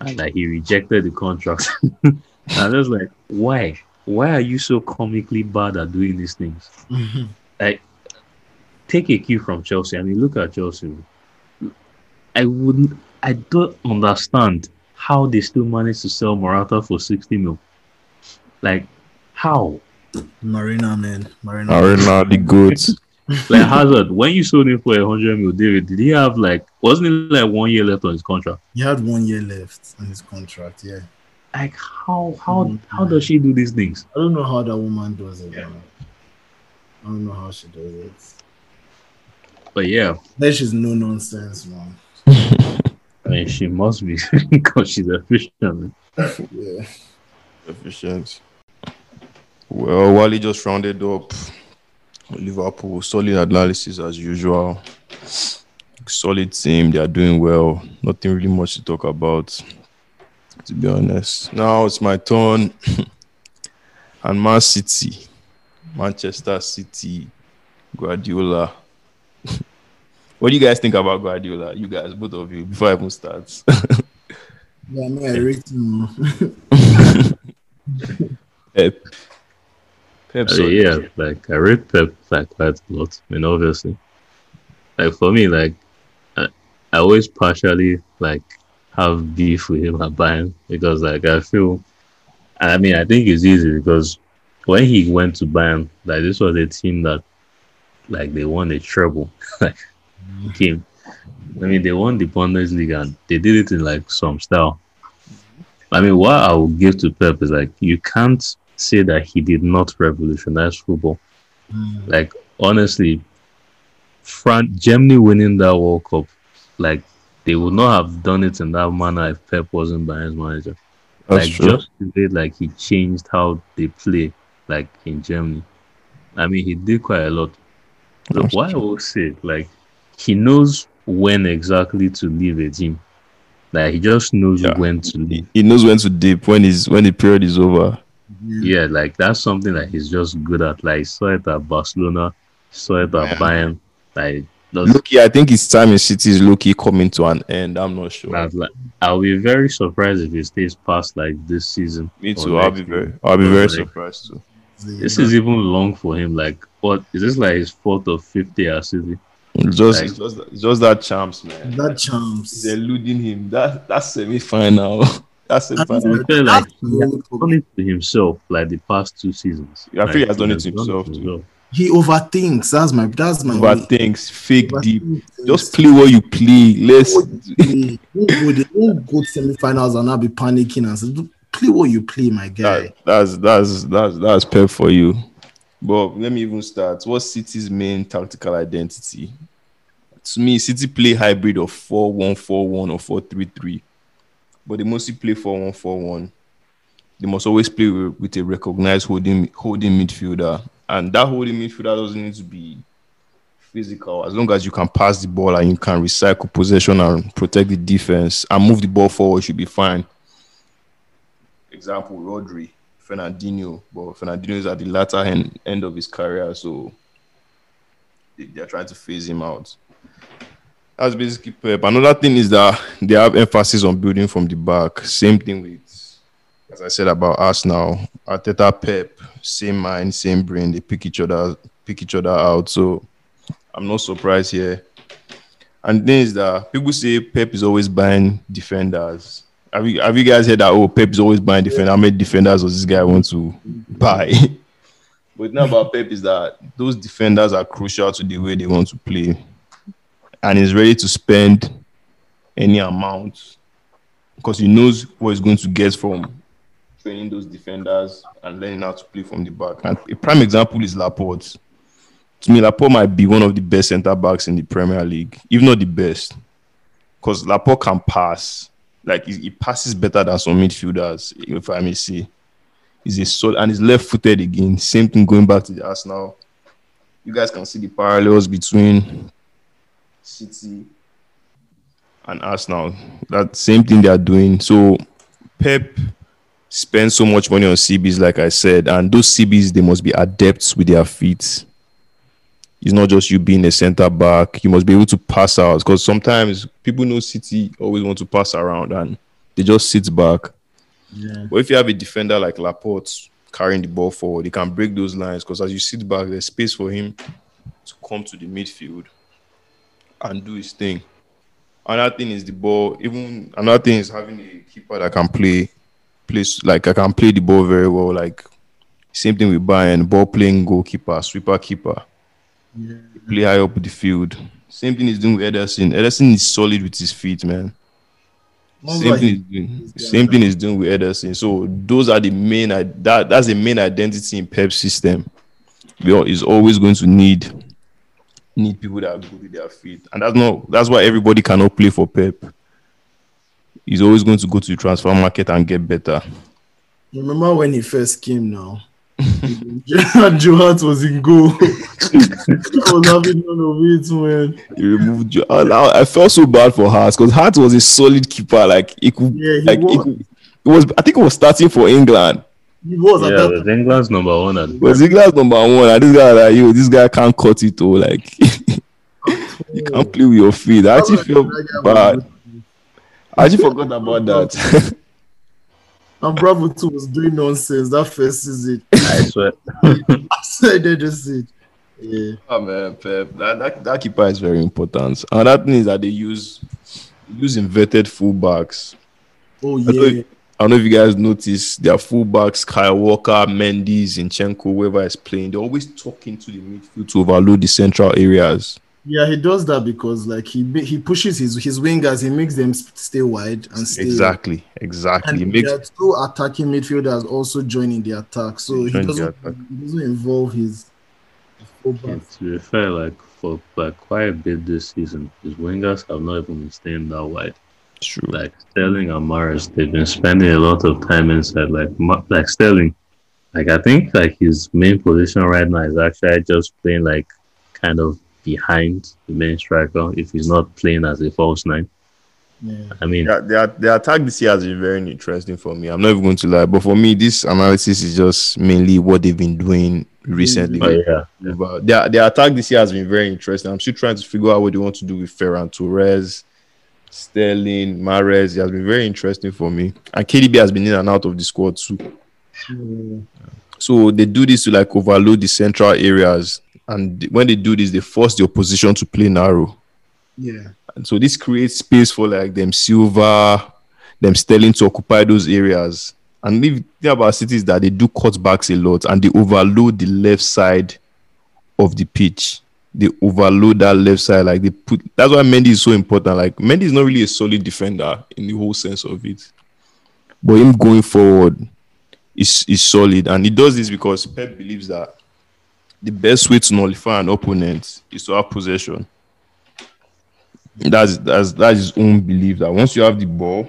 And like he rejected the contract. and I was like, why? Why are you so comically bad at doing these things? Like, take a cue from Chelsea. I mean, look at Chelsea. I wouldn't. I don't understand how they still managed to sell Morata for sixty mil. Like, how? Marina, man. Marina. Arena the goods. like Hazard, when you sold him for a hundred mil, David, did he have like wasn't it like one year left on his contract? He had one year left on his contract. Yeah, Like how how Mhm. how does she do these things? I don't know how that woman does it. man. I don't know how she does it. But yeah, Then she's no nonsense, man. I mean she must be because she's efficient. man. Yeah. Efficient. Well, Wally just rounded up Liverpool. Solid analysis as usual. Solid team. They are doing well. Nothing really much to talk about, to be honest. Now it's my turn. and Man City, Manchester City, Guardiola. what do you guys think about Guardiola? You guys, both of you, before I even start. Yeah, mean, I rate him. Pep. Pep, Uh, yeah, like I rate Pep like quite a lot. I mean, obviously, like for me, like I, I always partially like have beef with him at Bayern because like I feel, I mean, I think it's easy because when he went to Bayern, like this was a team that like they won a treble, like team. I mean, they won the Bundesliga and they did it in like some style. I mean, what I would give to Pep is like you can't say that he did not revolutionize football. Hmm. Like honestly, France, Germany winning that World Cup, like they would not have done it in that manner if Pep wasn't Bayern's manager. That's like true. just the way like he changed how they play, like in Germany. I mean, he did quite a lot. Why I will say like he knows when exactly to leave a team. Like he just knows Yeah. when to leave. he, knows when to dip when he's when the period is over. Yeah, like that's something that he's just good at. Like saw it at Barcelona, saw it at Yeah. Bayern. Like those Loki, I think his time in City is low-key coming to an end. I'm not sure. I've, like, I'll be very surprised if he stays past like this season. Me too. I'll be very, season. I'll be very Like, surprised too. This is even long for him. Like, what is this like his fourth or fifth year at City? Just, like- just, just that champs, man. that chance. He's eluding him. That that's semi-final. that's semi-final. I feel like That's he has done it to himself, like the past two seasons. I feel he has done it to himself too. himself. He overthinks. That's my. That's my. But things fake deep. Just play what you play. Let's. play. Don't go, the- don't go semi-finals and not be panicking and say, play what you play, my guy. That, that's that's that's that's Pep for you. But let me even start. What's City's main tactical identity? To me, City play hybrid of 4-1-4-1 or 4-3-3. But they mostly play 4-1-4-1. They must always play with, with a recognized holding holding midfielder. And that holding midfielder doesn't need to be physical. As long as you can pass the ball and you can recycle possession and protect the defense and move the ball forward, should be fine example, Rodri, Fernandinho, but Fernandinho is at the latter end, end of his career, so they, they're trying to phase him out. That's basically uh, Pep. Another thing is that they have emphasis on building from the back. Same thing with, as I said about Arsenal, Arteta, Pep, same mind, same brain. They pick each other, pick each other out. So I'm not surprised here. And then is that people say Pep is always buying defenders. Have you have you guys heard that? Oh, Pep is always buying defenders. How many defenders does this guy want to buy? but now about Pep is that those defenders are crucial to the way they want to play, and he's ready to spend any amount because he knows what he's going to get from training those defenders and learning how to play from the back. And a prime example is Laporte. To me, Laporte might be one of the best centre backs in the Premier League, if not the best, because Laporte can pass. Like he, he passes better than some midfielders, if I may say. He's a solid and he's left-footed again. Same thing going back to the Arsenal. You guys can see the parallels between City and Arsenal. That same thing they are doing. So Pep spends so much money on CBs, like I said, and those CBs they must be adepts with their feet. It's not just you being a center back. You must be able to pass out because sometimes people know City always want to pass around and they just sit back. Yeah. But if you have a defender like Laporte carrying the ball forward, he can break those lines because as you sit back, there's space for him to come to the midfield and do his thing. Another thing is the ball. Even another thing is having a keeper that can play, plays like I can play the ball very well. Like same thing with Bayern, ball playing goalkeeper, sweeper keeper. Yeah. play high up the field. Same thing he's doing with Ederson. Ederson is solid with his feet, man. Same thing, doing, same thing he's doing with Ederson. So those are the main that that's the main identity in Pep's system. We are, is always going to need need people that are good with their feet, and that's not that's why everybody cannot play for Pep. He's always going to go to the transfer market and get better. Remember when he first came now? Joe Hart was in goal. I was having none of it, man. He removed. Jo- I, I- felt so bad for Hart because Hart was a solid keeper. Like he could, Yeah, he like he could, it was. I think it was starting for England. He was at Yeah, that was England's number one. At It was England's number one. And this guy, like you, this guy can't cut it. Oh, like you can't oh. play with your feet. I actually feel bad. I actually forgot about that. And Bravo 2 was doing nonsense that first season. I swear. so they just said, yeah. oh man, Pep, that, that that keeper is very important. And that means that they use use inverted fullbacks. Oh, I don't, yeah. I don't know if you guys noticed their fullbacks, Kyle Walker, Mendy, Zinchenko, whoever is playing, they're always talking to the midfield to overload the central areas. Yeah, he does that because like he he pushes his his wingers, he makes them stay wide and stay Exactly, exactly. And It makes there are two attacking midfielders also joining the attack, so he Join doesn't he doesn't involve his. his fullback. And to be fair, like for like quite a bit this season, his wingers have not even been staying that wide. True. Like Sterling and Mahrez, they've been spending a lot of time inside. Like like Sterling, like I think like his main position right now is actually just playing like kind of behind the main striker if he's not playing as a false nine. Yeah. I mean, Yeah, their, their attack this year has been very interesting for me. I'm not even going to lie, but for me, this analysis is just mainly what they've been doing recently. but yeah, yeah. But Their, their attack this year has been very interesting. I'm still trying to figure out what they want to do with Ferran Torres, Sterling, Mahrez. It has been very interesting for me. And KDB has been in and out of the squad too. Yeah. So they do this to like overload the central areas. And when they do this, they force the opposition to play narrow. Yeah. And so this creates space for like them Silva, them Sterling to occupy those areas. And the thing about City is that they do cutbacks a lot and they overload the left side of the pitch. They overload that left side. Like they put that's why Mendy is so important. Like Mendy is not really a solid defender in the whole sense of it. But him going forward is is solid. And he does this because Pep believes that the best way to nullify an opponent is to have possession that's that's that's his own belief that once you have the ball,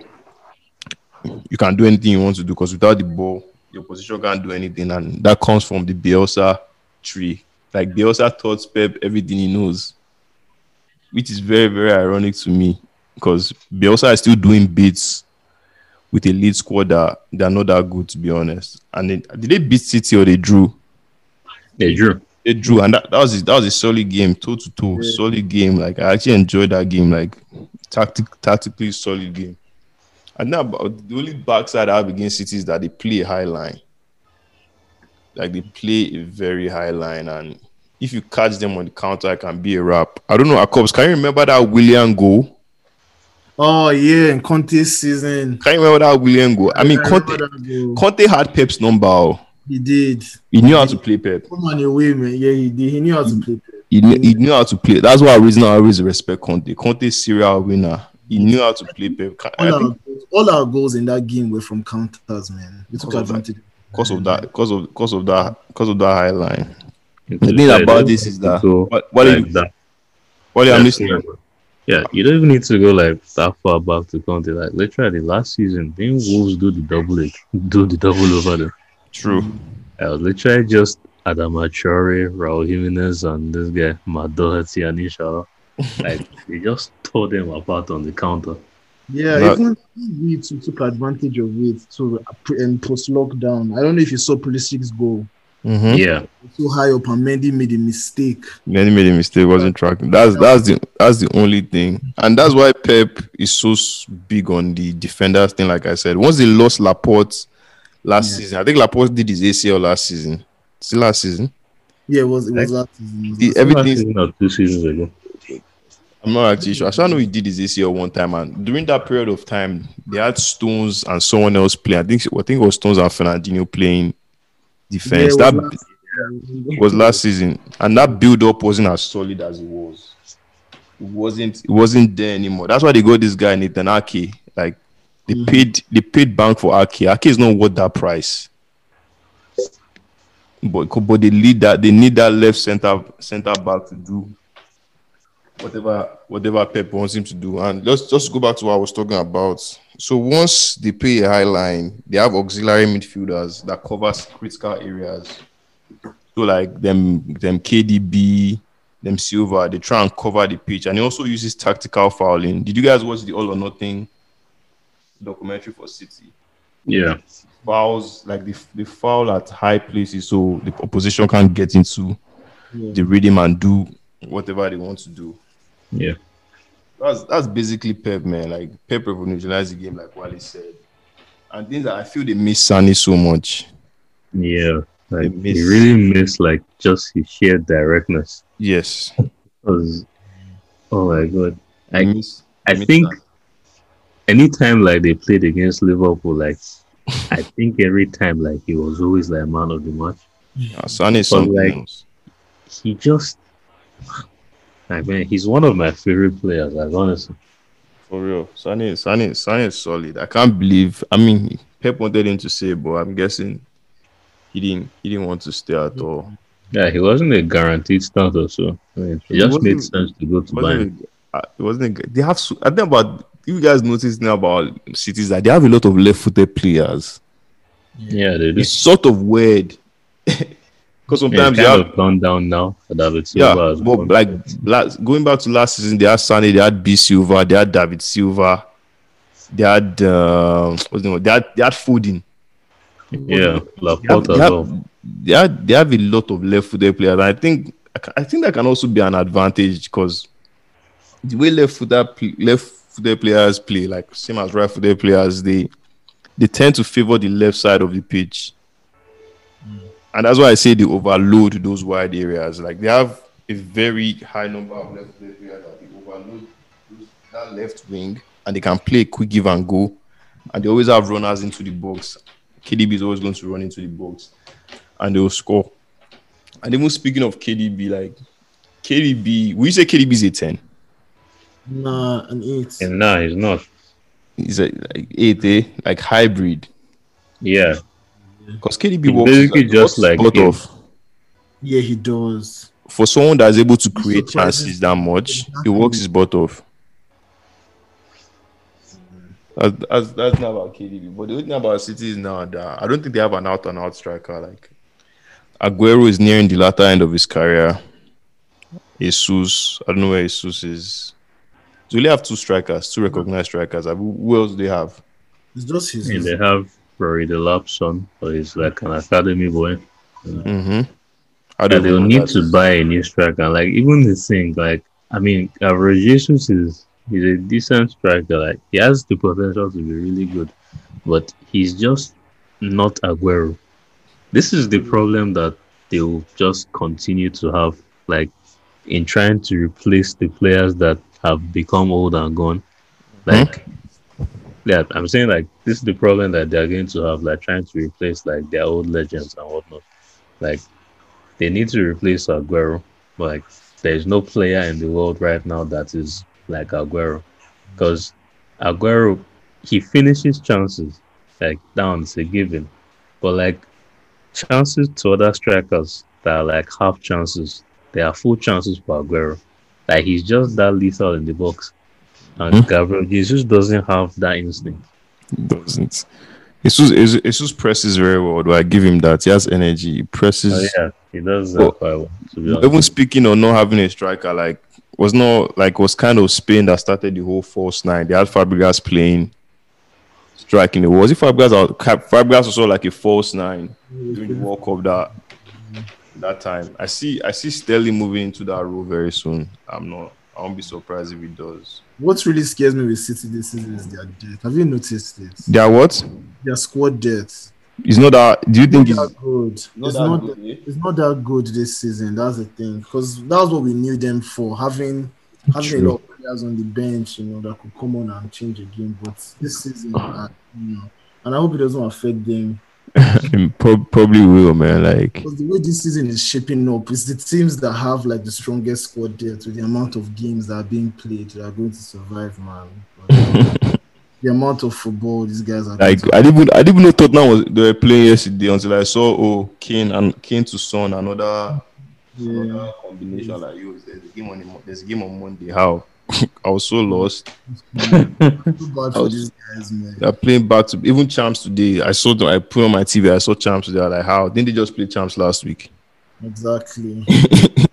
you can do anything you want to do. Because without the ball, your position can't do anything, and that comes from the Bielsa tree. Like Bielsa taught Pep everything he knows, which is very very ironic to me because Bielsa is still doing bits with a lead squad that they're not that good to be honest. And they, did they beat City or they drew? they drew. They drew, and that, that was that was a solid game, two to toe, solid game. Like I actually enjoyed that game, like tactic, tactically solid game. And now, the only backside I have against City is that they play a high line. Like they play a very high line, and if you catch them on the counter, it can be a wrap. I don't know, Akobs, can you remember that Willian goal? Oh yeah, in Conte's season. Can you remember that Willian goal? I mean, I Conte, goal. Conte had Pep's number. oh. He did. He knew how to play Pep. Come on away, man. Yeah, he did. He knew how to play. He knew, he knew how to play. That's why I reason I always respect Conte. Conte's serial winner. He knew how to play Pep. I All our, think goals, all our goals in that game were from counters, man. We took advantage. that. Advantage. because of that, because of because of that, because of that high line. The The thing about this is that what what like you that. what I'm Yeah, listening. Yeah, you don't even need to go like that far back to Conte. Like literally last season, didn't Wolves do the double do the double over them? True. I was literally just Adama Traore, Raul Jimenez, and this guy Matt Doherty and Inshallah. Like they just tore them apart on the counter. Yeah, That- even we too took advantage of it to and post lockdown. I don't know if you saw Pulisic's goal. Mm-hmm. Yeah, So high up, and Mendy made a mistake. Many made a mistake, wasn't tracking. That's that's the that's the only thing, and that's why Pep is so big on the defenders thing. Like I said, once they lost Laporte last Yeah. season, I think Laporte did his ACL last season. Still last season. Yeah, it was it was that season. It was The, that last everything season or two seasons ago. I'm not actually sure. I sure know he did his ACL one time, and during that period of time, they had Stones and someone else playing. I think I think it was Stones and Fernandinho playing defense. Yeah, that was was last season, and that build up wasn't as solid as it was. It wasn't. It wasn't there anymore. That's why they got this guy Nathan Ake. Like they Mhm. paid. They paid bank for Ake. Ake is not worth that price. But but they need that. They need that left center center back to do whatever whatever Pep wants him to do. And let's just go back to what I was talking about. So once they pay a high line, they have auxiliary midfielders that covers critical areas. So like them them KDB, them Silva, they try and cover the pitch, and he also uses tactical fouling. Did you guys watch the All or Nothing documentary for City? Yeah. Fouls like the the foul at high places, so the opposition can't get into Yeah. the rhythm and do whatever they want to do. Yeah. That's that's basically Pep, man. Like Pep revolutionized the game, like Wally said. And things that I feel they miss Sane so much. Yeah. Like They he miss- really missed like just his sheer directness. Yes. 'Cause- oh my god. I I miss. I miss think Sane. anytime like they played against Liverpool, like I think every time like he was always like man of the match. Yeah, But, something like, else. He just like man, he's one of my favorite players, like honestly. For real. Sane, Sane, Sane is solid. I can't believe. I mean, Pep wanted him to stay, but I'm guessing he didn't. He didn't want to stay at all. Yeah, he wasn't a guaranteed starter, so I mean, it just made sense to go to Bayern. uh, It wasn't. a- They have. I think about. You guys noticed now about cities that they have a lot of left-footed players. Yeah, they do. It's sort of weird because sometimes you have gone down now. David Yeah, Silva has but like last, going back to last season, they had Sane, they had B Silva, they had David Silva, they had uh, what's the name? They had they had Foden. yeah, They have, they, have, they, have, they have a lot of left-footed players. And I think I think that can also be an advantage because the way left-footed left-footed players play, like same as right-footed players, they they tend to favor the left side of the pitch. And that's why I say they overload those wide areas. Like they have a very high number of left footed players that they overload those- that left wing and they can play quick give and go. And they always have runners into the box. KDB is always going to run into the box and they will score. And even speaking of KDB, like KDB, we say KDB is a 10. Nah, an eight. And nah, he's not. He's a like eight, eh? Like hybrid. Yeah, Mm-hmm. Because KDB He's works basically like, just like sort him. of Yeah, he does. for someone that's able to create surprises- chances that much, he works his butt off. That's, that's, that's not about KDB. But the only thing about City is now that I don't think they have an out and out striker. Like Aguero is nearing the latter end of his career. Jesus, I don't know where Jesus is. Do they only have two strikers, two recognized strikers. Like, Who who else do they have? It's just his. and they have Rory Delap's son, but he's like an academy boy. Mm-hmm. I don't they'll need to is. buy a new striker. Like even the thing, like I mean, Gabriel Jesus is he's a decent striker. Like he has the potential to be really good, but he's just not Aguero. This is the problem that they'll just continue to have, like in trying to replace the players that have become old and gone. Like, yeah, I'm saying like this is the problem that they're going to have, like trying to replace like their old legends and whatnot. Like they need to replace Aguero. But like there's no player in the world right now that is like Aguero. Because Aguero he finishes chances. Like down it's a given. But like chances to other strikers that are like half chances, they are full chances for Aguero. Like he's just that lethal in the box. And Mhm. Gabriel Jesus doesn't have that instinct. doesn't. Jesus, Jesus Jesus presses very well. Do I give him that? He has energy. He presses. Oh yeah, he does that Well, quite well. Honest. Even speaking of not having a striker, like was not like was kind of Spain that started the whole false nine. They had Fabregas playing, striking. It was it Fabregas? Or, Fabregas was also like a false nine during the World Cup that that time. I see I see Sterling moving into that role very soon. I'm not. I won't be surprised if he does. What really scares me with City this season is their depth. Have you noticed it? Their what? Their squad depth. It's not that. Do you think It's it's not good. not it's that not. good, eh? It's not that good this season. That's the thing. Because that's what we knew them for. Having having True. a lot of players on the bench, you know, that could come on and change a game. But this season, uh, you know, and I hope it doesn't affect them Pro- probably will, man. Like Because the way this season is shaping up, it's the teams that have like the strongest squad there to the amount of games that are being played that are going to survive, man. But, the amount of football these guys are like I didn't even I didn't even know Tottenham was they were playing yesterday until I saw oh Kane and Kane to Son another yeah. another combination like yo there's a game on there's a game on Monday how Mm-hmm. Mm-hmm. I was so lost. Too bad was- guys. They're playing back to even champs today. I saw them. I put on my TV. I saw champs today. I like, how didn't they just play champs last week? Exactly.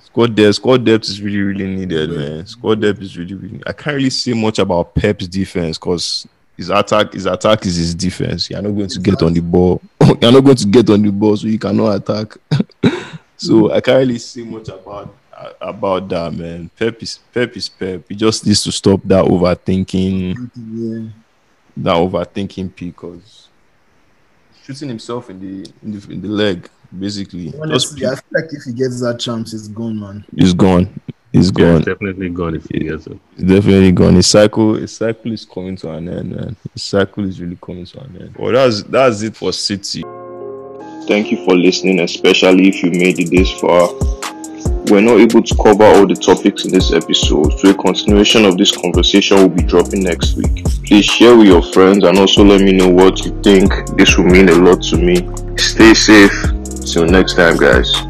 Squad depth, squad depth is really, really needed, man. Squad depth is really, really. I can't really say much about Pep's defense because his attack, his attack is his defense. You're not going to get on the ball. You're not going to get on the ball, so you cannot attack. so I can't really say much about about that, man. Pep is Pep is Pep. He just needs to stop that overthinking, yeah. that overthinking because shooting himself in the in the, in the leg, basically. Just Honestly, I feel like if he gets that chance, it's gone, man. He's gone. He's Yeah, gone. definitely gone if he gets it. He's definitely gone. His cycle, his cycle is coming to an end, man. His cycle is really coming to an end. Well, that's that's it for City. Thank you for listening, especially if you made it this far. We're not able to cover all the topics in this episode, so a continuation of this conversation will be dropping next week. Please share with your friends and also let me know what you think. This will mean a lot to me. Stay safe. Till next time, guys.